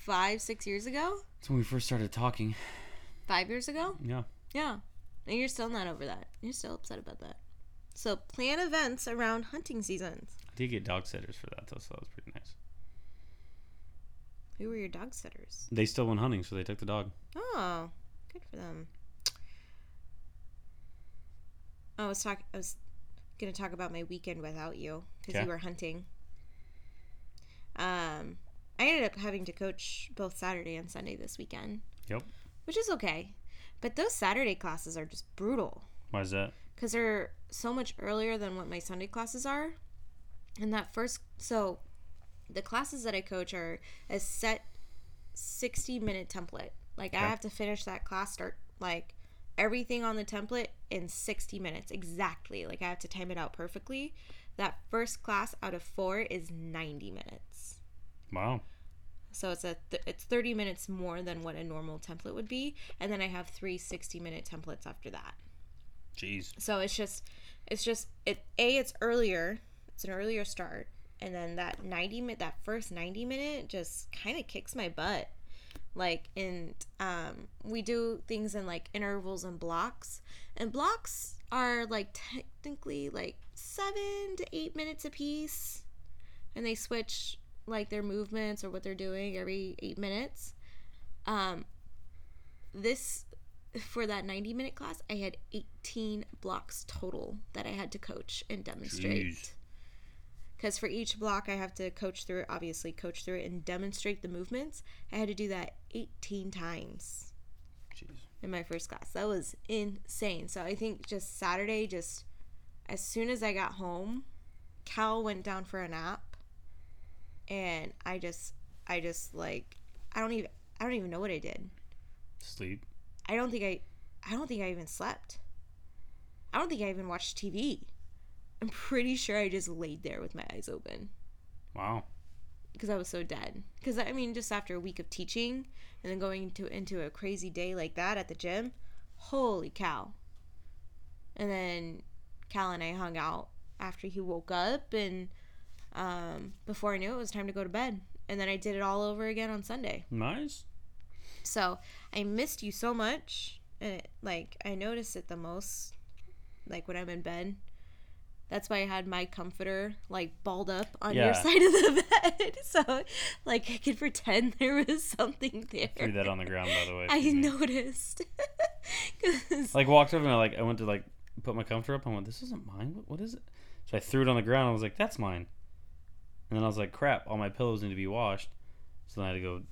five, six years ago. That's when we first started talking. Five years ago. Yeah. Yeah, and you're still not over that. You're still upset about that. So plan events around hunting seasons. I did get dog sitters for that though, so that was pretty nice. Who were your dog sitters? They still went hunting, so they took the dog. Oh, good for them. Oh, I was talking. I was gonna talk about my weekend without you because Okay. you were hunting. Um, I ended up having to coach both Saturday and Sunday this weekend, Yep. which is okay. But those Saturday classes are just brutal Why is that? because they're so much earlier than what my Sunday classes are. And that first, so the classes that I coach are a set 60 minute template. Like I have to finish that class, start like everything on the template in 60 minutes exactly. Like I have to time it out perfectly. That first class out of four is 90 minutes. Wow. So it's a th- it's 30 minutes more than what a normal template would be, and then I have three 60 minute templates after that. Jeez. So it's just it's just it a it's earlier. It's an earlier start. And then that 90 minute that first 90 minute just kind of kicks my butt. Like and um we do things in like intervals and blocks. And blocks are like technically like 7 to 8 minutes a piece. And they switch like their movements or what they're doing every 8 minutes. Um this for that 90 minute class, I had 18 blocks total that I had to coach and demonstrate. Jeez. Because for each block, I have to coach through it, obviously, coach through it and demonstrate the movements. I had to do that 18 times Jeez. in my first class. That was insane. So I think just Saturday, just as soon as I got home, Cal went down for a nap. And I just, I just like, I don't even, I don't even know what I did. Sleep. I don't think I I don't think I even slept. I don't think I even watched TV. I'm pretty sure I just laid there with my eyes open Wow. because I was so dead. Because I mean, just after a week of teaching and then going into into a crazy day like that at the gym, holy cow! And then Cal and I hung out after he woke up, and um, before I knew it, it was time to go to bed. And then I did it all over again on Sunday. Nice. So I missed you so much, and it, like I notice it the most, like when I'm in bed. That's why I had my comforter like balled up on your side of the bed, so like I could pretend there was something there. I Threw that on the ground, by the way. I noticed. Like walked over and I like I went to like put my comforter up. I went, this isn't mine. What, what is it? So I threw it on the ground. I was like, that's mine. And then I was like, crap. All my pillows need to be washed. So then I had to go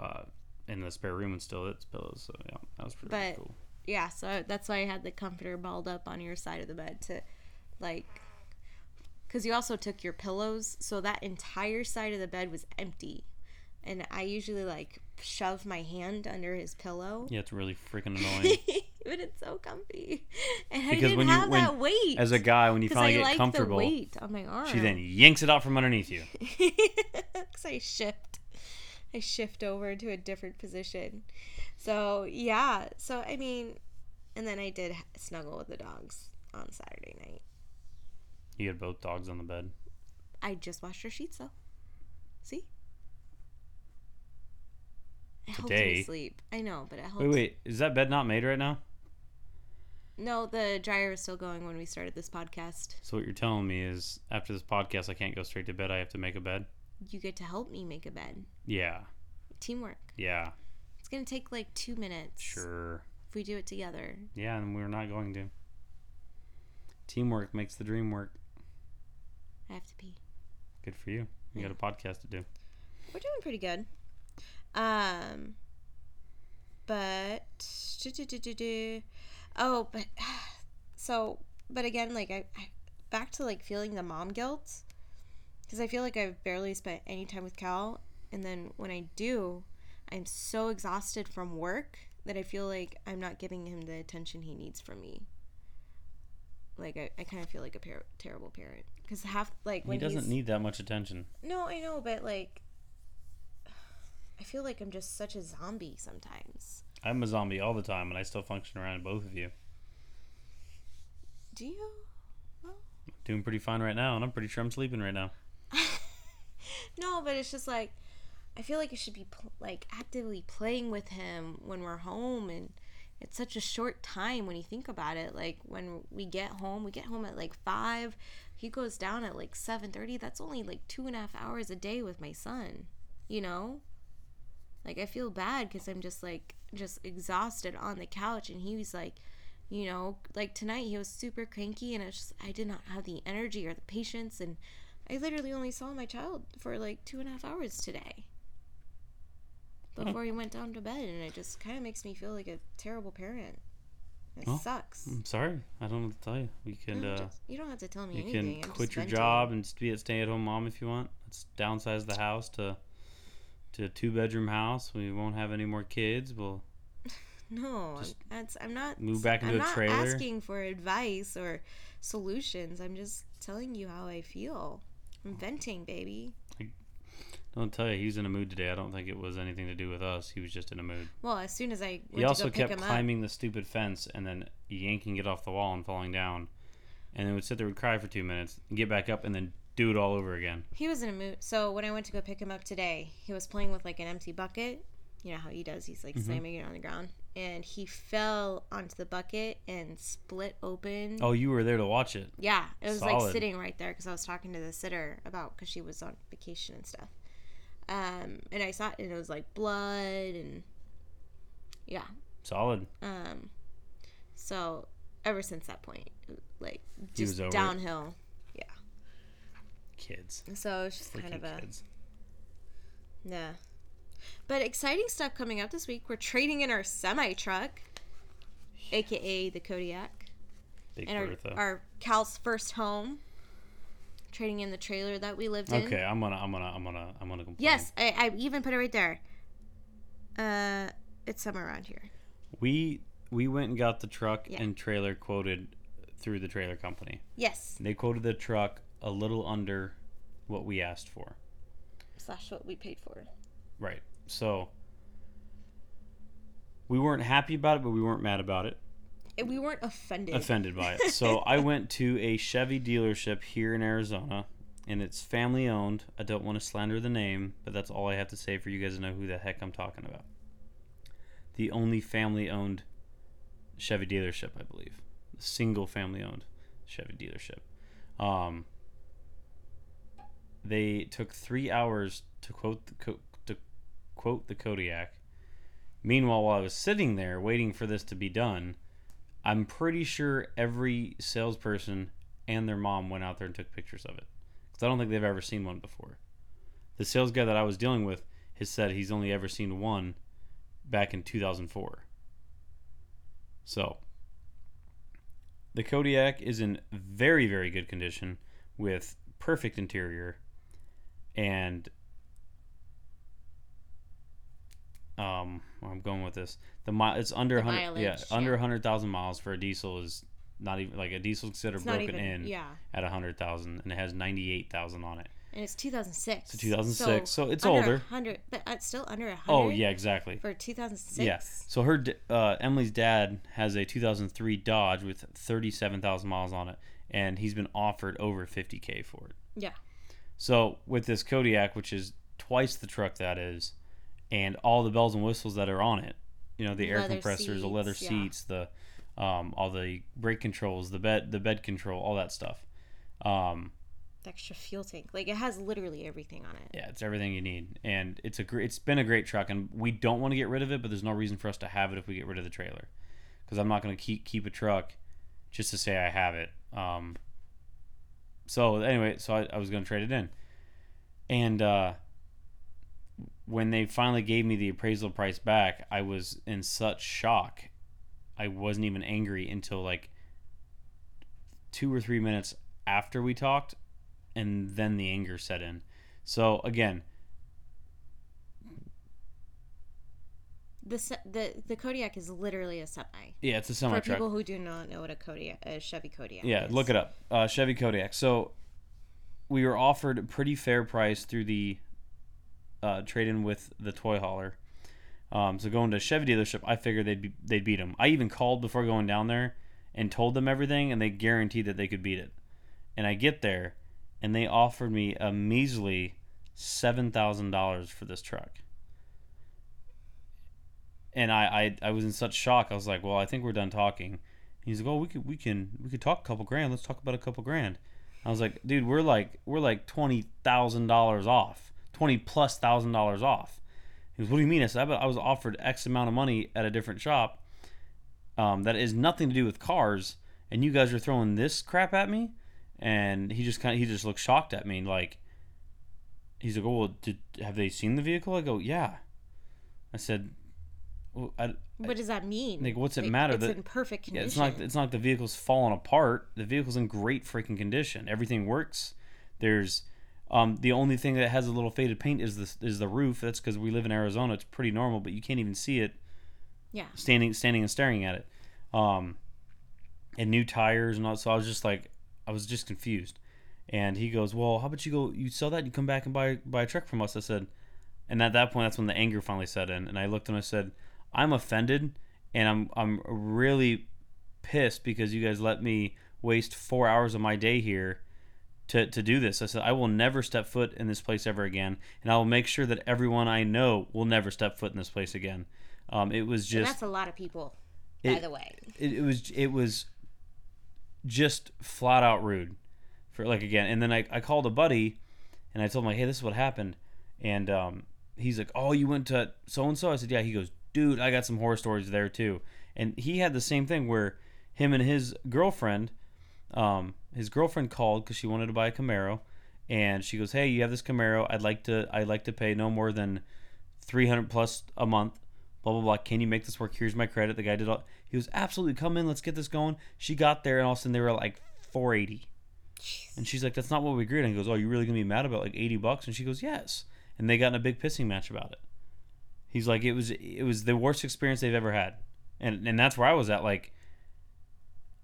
uh, in the spare room and steal its pillows. So yeah, that was pretty But- cool. yeah, so that's why I had the comforter balled up on your side of the bed to, like, because you also took your pillows, so that entire side of the bed was empty, and I usually like shove my hand under his pillow. Yeah, it's really freaking annoying. but it's so comfy, and I Because didn't when you- have when- that weight. As a guy, when you finally I get like comfortable, the weight on my arm. she then yanks it out from underneath you. because I shift, I shift over to a different position. So yeah, so I mean, and then I did snuggle with the dogs on Saturday night. You had both dogs on the bed. I just washed her sheets though. See, it helped Today? me sleep. I know, but it helped. Wait, wait. Is that bed not made right now? No, the dryer is still going when we started this podcast. So what you're telling me is after this podcast, I can't go straight to bed. I have to make a bed. You get to help me make a bed. Yeah. Teamwork. Yeah. It's gonna take like two minutes. Sure. If we do it together. Yeah, and we're not going to. Teamwork makes the dream work. I have to pee. Good for you. You got a podcast to do. We're doing pretty good. Um, but do, do, do, do, oh, but so, but again, like I, I back to like feeling the mom guilt because I feel like I've barely spent any time with Cal, and then when I do, I'm so exhausted from work that I feel like I'm not giving him the attention he needs from me. Like I, I kind of feel like a par- terrible parent because half like He doesn't need that much attention. no, I know, but like, I feel like I'm just such a zombie sometimes. I'm a zombie all the time, and I still function around both of you. Do you? Doing pretty fine right now, and I'm pretty sure I'm sleeping right now. no, but it's just like I feel like I should be pl- like actively playing with him when we're home, and it's such a short time when you think about it. Like when we get home, we get home at like five. He goes down at like seven thirty. That's only like two and a half hours a day with my son. You know, like I feel bad because I'm just like just exhausted on the couch, and he was like. You know, like tonight he was super cranky, and it's just I did not have the energy or the patience, and I literally only saw my child for like two and a half hours today hmm. before he went down to bed, and it just kind of makes me feel like a terrible parent. It Well, sucks. I'm sorry. I don't know what to tell you. We can No, uh, just- you don't have to tell me you anything. can I'm quit your venting. job and be a stay-at-home mom if you want. Let's downsize the house to to a two-bedroom house. We won't have any more kids. We'll No, that's I'm not. move back into I'm a not asking for advice or solutions. I'm just telling you how I feel. I'm venting, baby. Don't tell you he's in a mood today. I don't think it was anything to do with us. He was just in a mood. Well, as soon as I went He to also go pick kept him up, climbing the stupid fence and then yanking it off the wall and falling down. And then would sit there and cry for two minutes, get back up, and then do it all over again. He was in a mood. So when I went to go pick him up today, he was playing with like an empty bucket. You know how he does. He's like Mm-hmm. slamming it on the ground, and he fell onto the bucket and split open. Oh, you were there to watch it. Yeah, it was like sitting right there because I was talking to the sitter about because she was on vacation and stuff. Um, and I saw it, and it was like blood and yeah. Solid. Um, so ever since that point, like just over it. downhill. Kids. So it's just kind of a kids. Yeah. But exciting stuff coming up this week. We're trading in our semi truck, aka the Kodiak, Big and our, our Cal's first home. Trading in the trailer that we lived in. Okay, I'm gonna, I'm gonna, I'm gonna, I'm gonna complain. Yes, I, I even put it right there. Uh, it's somewhere around here. We we went and got the truck Yeah. and trailer quoted through the trailer company. Yes, They quoted the truck a little under what we asked for. slash what we paid for. Right. So we weren't happy about it, but we weren't mad about it. We weren't offended. Offended by it. So I went to a Chevy dealership here in Arizona, and it's family owned. I don't want to slander the name, but that's all I have to say for you guys to know who the heck I'm talking about. The only family owned Chevy dealership, I believe. The single family owned Chevy dealership. Um, they took three hours to quote the co- to quote the Kodiak. Meanwhile, while I was sitting there waiting for this to be done, I'm pretty sure every salesperson and their mom went out there and took pictures of it because I don't think they've ever seen one before. The sales guy that I was dealing with has said he's only ever seen one back in 2004. So, the Kodiak is in very, very good condition with perfect interior and um where I'm going with this. The mi- it's under The 100 yeah, mileage, under yeah. 100,000 miles for a diesel is not even like a diesel considered It's broken even. in Yeah, at 100,000 and it has 98,000 on it. and it's 2006. So 2006, so it's under older. 100, but it's still under 100. Oh, yeah, exactly. For 2006. Yeah. So her uh, Emily's dad has a 2003 Dodge with 37,000 miles on it, and he's been offered over 50k for it. Yeah. So with this Kodiak, which is twice the truck that is, and all the bells and whistles that are on it, you know, the air Leather compressors, the leather seats, yeah. seats, the um, all the brake controls, the bed, the bed control, all that stuff. Um, The extra fuel tank. Like it has literally everything on it. yeah, it's everything you need, and it's a great. It's been a great truck, and we don't want to get rid of it, but there's no reason for us to have it if we get rid of the trailer, because I'm not going to keep keep a truck just to say I have it. Um, so anyway, so I, I was going to trade it in, and uh, when they finally gave me the appraisal price back, I was in such shock. I wasn't even angry until like two or three minutes after we talked, and then the anger set in. So again, The se- the the Kodiak is literally a semi. yeah, it's a semi For truck. people who do not know what a Kodiak, a Chevy Kodiak. Yeah, is. look it up. Uh, Chevy Kodiak. So we were offered a pretty fair price through the uh, trade in with the toy hauler. Um, so going to Chevy dealership, I figured they'd be, they'd beat them. I even called before going down there and told them everything, and they guaranteed that they could beat it. And I get there, and they offered me a measly seven thousand dollars for this truck. And I, I I was in such shock. I was like, "Well, I think we're done talking." He's like, "Oh, we could we can we could talk a couple grand. Let's talk about a couple grand." I was like, "Dude, we're like we're like twenty thousand dollars off, twenty plus thousand dollars off." He goes, "What do you mean?" I said, "I was offered X amount of money at a different shop. Um, that is nothing to do with cars, and you guys are throwing this crap at me." And he just kind of he just looked shocked at me, like he's like, "Oh, well, did have they seen the vehicle?" I go, "Yeah." I said, well, I, What does that mean? Like, what's it Like, matter It's that- in perfect yeah, condition. it's not it's not like the vehicle's falling apart. The vehicle's in great freaking condition. Everything works. There's um, the only thing that has a little faded paint is the is the roof. That's because we live in Arizona. It's pretty normal, but you can't even see it yeah. standing standing and staring at it. Um, and new tires and all. So I was just like, I was just confused. And he goes, "Well, how about you go? You sell that, and you come back and buy buy a truck from us." I said, and at that point, that's when the anger finally set in. And I looked and I said, "I'm offended, and I'm I'm really pissed because you guys let me waste four hours of my day here." To, to do this, I said I will never step foot in this place ever again, and I will make sure that everyone I know will never step foot in this place again. Um, it was And just that's a lot of people, by the way. it, it was it was just flat out rude for like again and then I, I called a buddy and I told him like hey this is what happened and um, he's like oh you went to so and so I said yeah he goes dude I got some horror stories there too and he had the same thing where him and his girlfriend um, his girlfriend called because she wanted to buy a Camaro and she goes hey you have this Camaro I'd like to I'd like to pay no more than 300 plus a month blah blah blah. Can you make this work? Here's my credit. The guy did all. He was absolutely come in. Let's get this going. She got there, and all of a sudden they were like 480, and she's like, "That's not what we agreed." And he goes, "Oh, you really gonna be mad about like 80 bucks?" And she goes, "Yes." And they got in a big pissing match about it. He's like, "It was it was the worst experience they've ever had," and and that's where I was at. Like,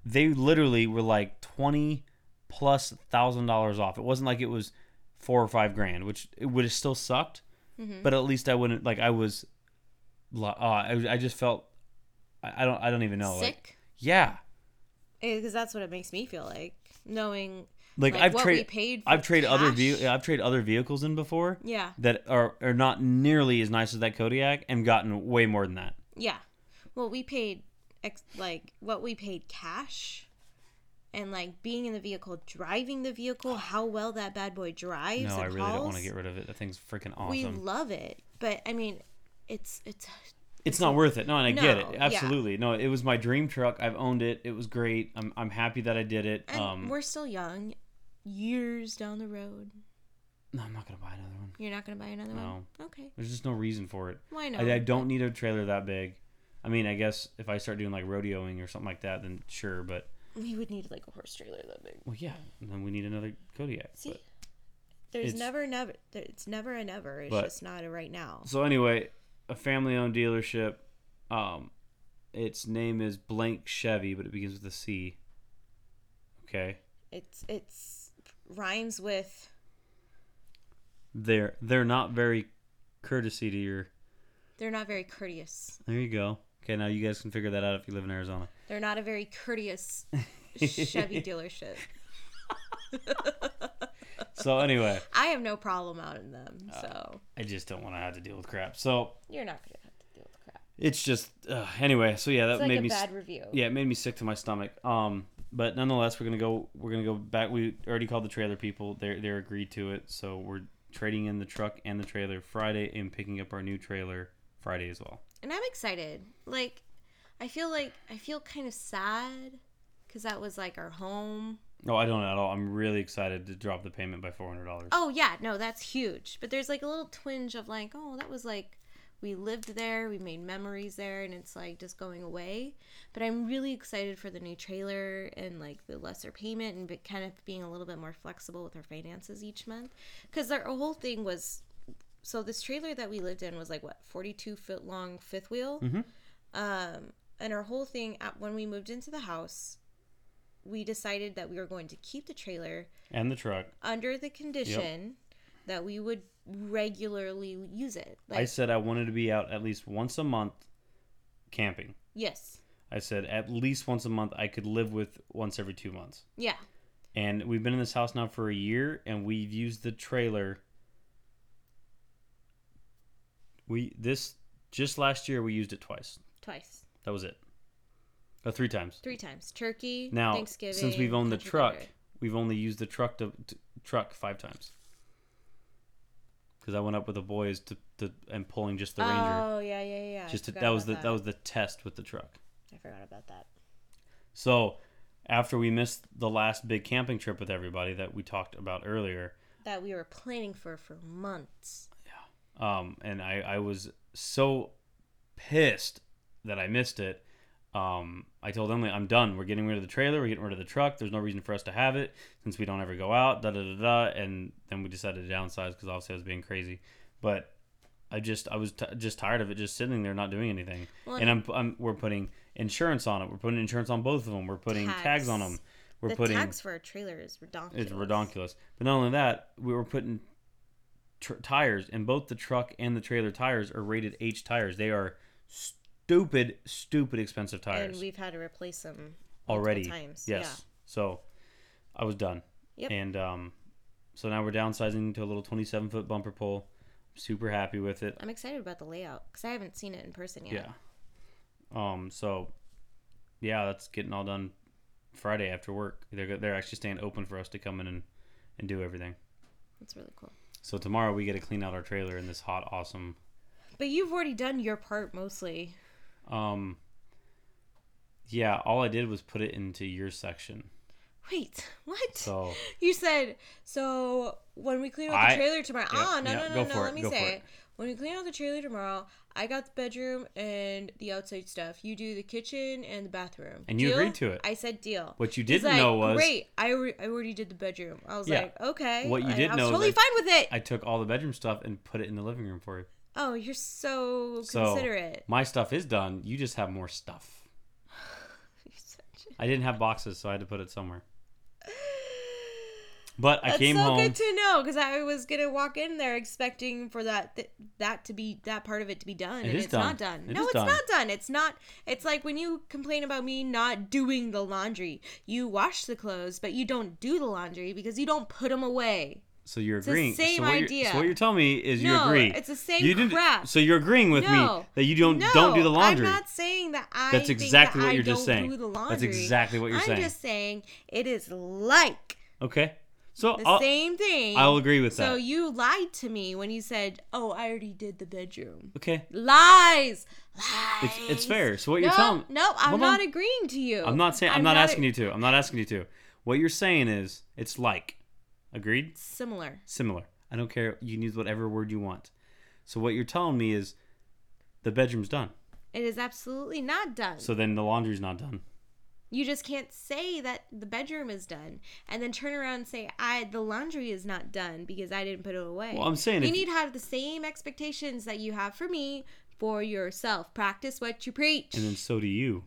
they literally were like 20 plus thousand dollars off. It wasn't like it was four or five grand, which it would have still sucked. But at least I wouldn't like I was uh, I, I just felt I, I don't I don't even know like Sick. yeah Because that's what it makes me feel like. Knowing like, Like, I've what we traded paid for I've traded other ve- I've traded other vehicles in before Yeah. that are are not nearly as nice as that Kodiak and gotten way more than that. Yeah. Well, we paid ex- like what we paid cash and like being in the vehicle, driving the vehicle, how well that bad boy drives. No, I really don't want to get rid of it. That thing's freaking awesome. We love it, but I mean, it's it's it's not worth it. No, and I get No, it. yeah. Absolutely. No, it was my dream truck. I've owned it. It was great. I'm I'm happy that I did it. and Um we're still young. Years down the road, no, I'm not going to buy another one. you're not gonna buy another No. one. Okay, There's just no reason for it. why not? I, I don't need a trailer that big. I mean, I guess if I start doing like rodeoing or something like that, then sure. But We would need like a horse trailer that big. well, yeah, and then we need another Kodiak. See, but- there's it's- never, never. there- It's never a never. It's But- just not a right now. So anyway, a family-owned dealership. Um, its name is Blank Chevy, but it begins with a C. Okay, It's it's rhymes with they're they're not very courtesy to your. they're not very courteous. There you go. Okay, now you guys can figure that out if you live in Arizona. They're not a very courteous Chevy dealership. So anyway, I have no problem out in them, Uh, so I just don't want to have to deal with crap. So you're not gonna have to deal with crap. it's just uh, anyway. So yeah, that like made a me bad review. yeah, it made me sick to my stomach. Um, but nonetheless, we're gonna go. We're gonna go back. We already called the trailer people. They they agreed to it. So we're trading in the truck and the trailer Friday and picking up our new trailer Friday as well. And I'm excited. Like, I feel like I feel kind of sad because that was like our home. No, I don't at all. I'm really excited to drop the payment by four hundred dollars. Oh yeah, no, that's huge. But there's like a little twinge of like, oh, that was like we lived there, we made memories there, and it's like just going away. But I'm really excited for the new trailer and like the lesser payment and kind of being a little bit more flexible with our finances each month. Because our whole thing was, so this trailer that we lived in was like what 42 foot long fifth wheel, Mhm. um, and our whole thing at, when we moved into the house. We decided that we were going to keep the trailer And the truck. under the condition that we would regularly use it. Like, I said I wanted to be out at least once a month camping. yes, I said at least once a month. I could live with once every two months. yeah, And we've been in this house now for a year, and we've used the trailer We this just last year we used it twice. Twice. That was it. Uh, three times. Three times. Turkey, Now, Thanksgiving. since we've owned the truck, we've only used the truck to, to truck five times. Because I went up with the boys to, to and pulling just the Ranger. Oh, yeah, yeah, yeah. Just to, that was the about that was the test with the truck. I forgot about that. So after we missed the last big camping trip with everybody that we talked about earlier, That we were planning for for months. Um, and I, I was so pissed that I missed it. Um, I told Emily, I'm done. We're getting rid of the trailer. We're getting rid of the truck. There's no reason for us to have it since we don't ever go out. Da da da da. And then we decided to downsize because obviously I was being crazy. But I just I was t- just tired of it just sitting there not doing anything. Well, and I'm, I'm we're putting insurance on it. We're putting insurance on both of them. We're putting tags, Tags. on them. We're the putting tax for a trailer is redonkulous. it's redonkulous. But not only that, we were putting tr- tires, and both the truck and the trailer tires are rated H tires. They are stupid, stupid expensive tires And we've had to replace them already. times. Yes. So I was done. Yep. And um, so now we're downsizing to a little 27 foot bumper pull. Super happy with it. I'm excited about the layout because I haven't seen it in person yet. Yeah. Um. So, yeah, that's getting all done Friday after work. They're they're actually staying open for us to come in and, and do everything. That's really cool. So tomorrow we get to clean out our trailer in this hot, awesome. But you've already done your part mostly. Um. Yeah, all I did was put it into your section. Wait, what? So You said so when we clean out I- the trailer tomorrow. yeah, ah, no, yeah, no, no, go no. Let me say it. it. When we clean out the trailer tomorrow, I got the bedroom and the outside stuff. You do the kitchen and the bathroom. And you Deal? agreed to it. I said deal. what you didn't like, know was great. I, re- I already did the bedroom. I was Yeah. like, okay. What you didn't I was know totally fine with it. I took all the bedroom stuff and put it in the living room for you. oh, you're so So considerate. my stuff is done. You just have more stuff. I didn't have boxes, so I had to put it somewhere. But I came home. That's came so home. good to know because I was gonna walk in there expecting for that th- that to be that part of it to be done, It and it's done. not done. It no, it's done. not done. It's not. It's like when you complain about me not doing the laundry. You wash the clothes, but you don't do the laundry because you don't put them away. So you're the agreeing. same so what You're, idea. so what you're telling me is you No, agree. it's the same you didn't, crap. So you're agreeing with No. me that you don't no, don't do the laundry. I'm not saying that I. That's exactly that what I you're just don't saying. Do the That's exactly what you're saying. I'm just saying it is like Okay. So the I'll, same thing. I'll agree with that. So you lied to me when you said, "Oh, I already did the bedroom." okay. Lies. Lies. It's it's fair. So what you're telling No, no, I'm Hold not on. agreeing to you. I'm not saying I'm, I'm not, not asking you to. I'm not asking you to. What you're saying is it's like. Agreed? Similar. Similar. I don't care. You can use whatever word you want. So what you're telling me is the bedroom's done. It is absolutely not done. So then the laundry's not done. You just can't say that the bedroom is done and then turn around and say, "I the laundry is not done because I didn't put it away." Well, I'm saying you need to have the same expectations that you have for me for yourself. Practice what you preach. And then so do you.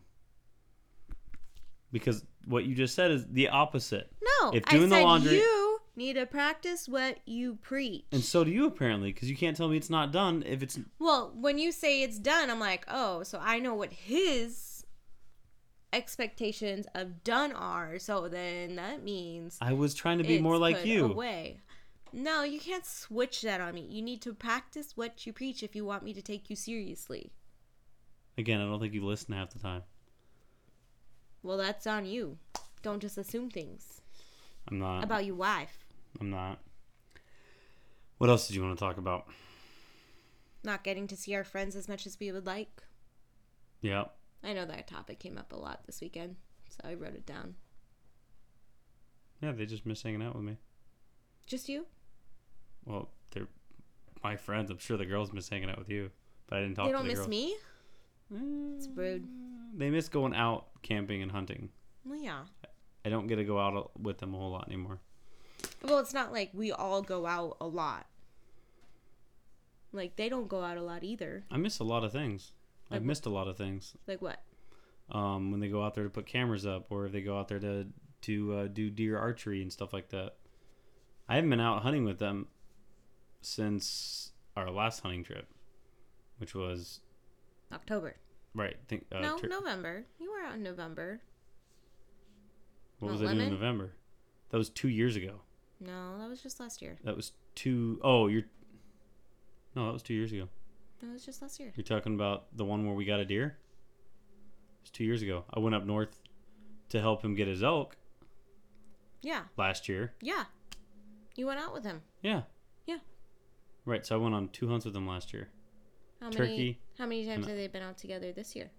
Because what you just said is the opposite. no, if I doing the said laundry- you need to practice what you preach. And so do you apparently, because you can't tell me it's not done if it's Well, when you say it's done, I'm like, oh, so I know what his expectations of done are. So then that means I was trying to be more like you. Away. No, you can't switch that on me. You need to practice what you preach if you want me to take you seriously. Again, I don't think you listen half the time. Well, that's on you. Don't just assume things I'm not. about your wife. I'm not. What else did you want to talk about? Not getting to see our friends as much as we would like. Yeah. I know that topic came up a lot this weekend, so I wrote it down. Yeah, they just miss hanging out with me. Just you? Well, they're my friends. I'm sure the girls miss hanging out with you, but I didn't talk to you. they don't the miss girls. me? Eh, it's rude. They miss going out camping and hunting. Well, yeah. I don't get to go out with them a whole lot anymore. Well, it's not like we all go out a lot. Like they don't go out a lot either. I miss a lot of things. I've missed a lot of things. Like what? Um, when they go out there to put cameras up, or if they go out there to to uh, do deer archery and stuff like that. I haven't been out hunting with them since our last hunting trip, which was October. right. Think uh, no, tur- November. You were out in November. what was Mount I doing in November? That was two years ago. No, that was just last year. That was two oh you're. No, that was two years ago. That was just last year. You're talking about the one where we got a deer? It was two years ago. I went up north to help him get his elk Yeah. last year. Yeah. You went out with him. Yeah. Yeah. Right. So I went on two hunts with him last year. How many Turkey. how many times have they been out together this year?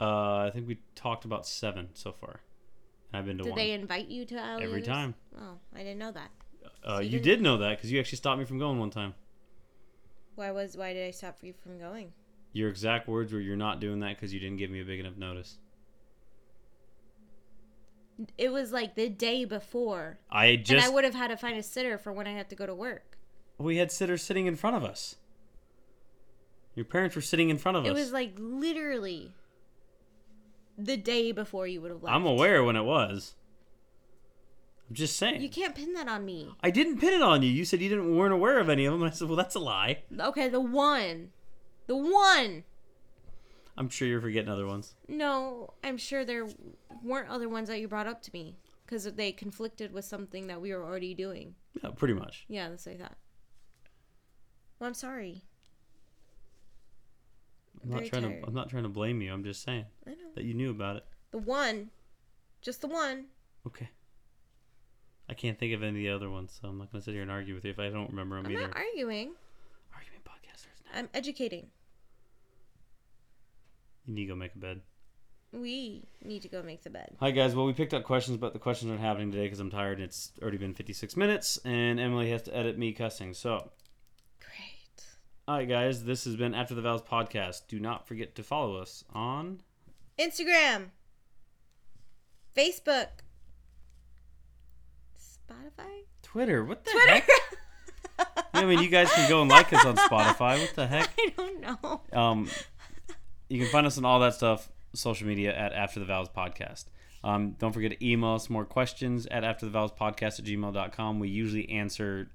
Uh, I think we talked about seven so far. And I've been to Did one they invite you to every time. Oh, I didn't know that. Uh, So you you did know that because you actually stopped me from going one time. Why was why did I stop you from going? Your exact words were, "You're not doing that because you didn't give me a big enough notice." It was like the day before. I just and I would have had to find a sitter for when I had to go to work. we had sitters sitting in front of us. Your parents were sitting in front of It us. It was like literally the day before you would have left. I'm aware when it was. I'm just saying. You can't pin that on me. I didn't pin it on you. You said you didn't weren't aware of any of them. And I said, well, that's a lie. Okay, the one. The one. I'm sure you're forgetting other ones. No, I'm sure there weren't other ones that you brought up to me because they conflicted with something that we were already doing. Yeah, pretty much. Yeah, that's what I thought. Well, I'm sorry. I'm not trying tired. to. I'm not trying to blame you. I'm just saying that you knew about it. The one. Just the one. Okay. I can't think of any of the other ones, so I'm not gonna sit here and argue with you if I don't remember them I'm either. not arguing. Argument podcasters. I'm educating. You need to go make a bed. We need to go make the bed. Hi guys. Well, we picked up questions, but the questions aren't happening today because I'm tired. and It's already been 56 minutes, and Emily has to edit me cussing. So, Great. all right, guys. This has been After the Vows podcast. Do not forget to follow us on Instagram. Facebook. Spotify? Twitter. What the Twitter. heck? I mean, you guys can go and like us on Spotify. What the heck? I don't know. Um, you can find us on all that stuff, social media at After the Vows Podcast. Um, don't forget to email us more questions at After the Vows Podcast at gmail.com. We usually answer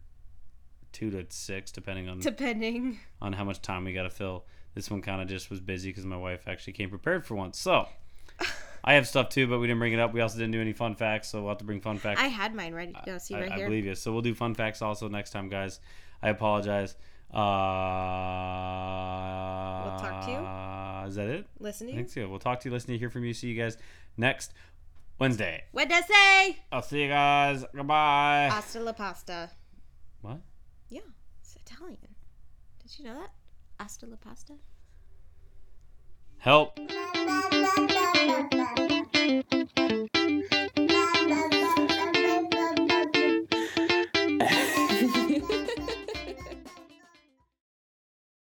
two to six, depending on Depending. on how much time we got to fill. This one kind of just was busy because my wife actually came prepared for once. So I have stuff too, but we didn't bring it up. We also didn't do any fun facts, so we'll have to bring fun facts. I had mine ready to go. See I, right I here. believe you. So we'll do fun facts also next time, guys. I apologize. Uh, We'll talk to you. Is that it? Listen to you. think so. We'll talk to you, listen to you, hear from you. See you guys next Wednesday. What does say? I'll see you guys. Goodbye. Pasta la pasta. what? Yeah, it's Italian. Did you know that? Asta la pasta. Help.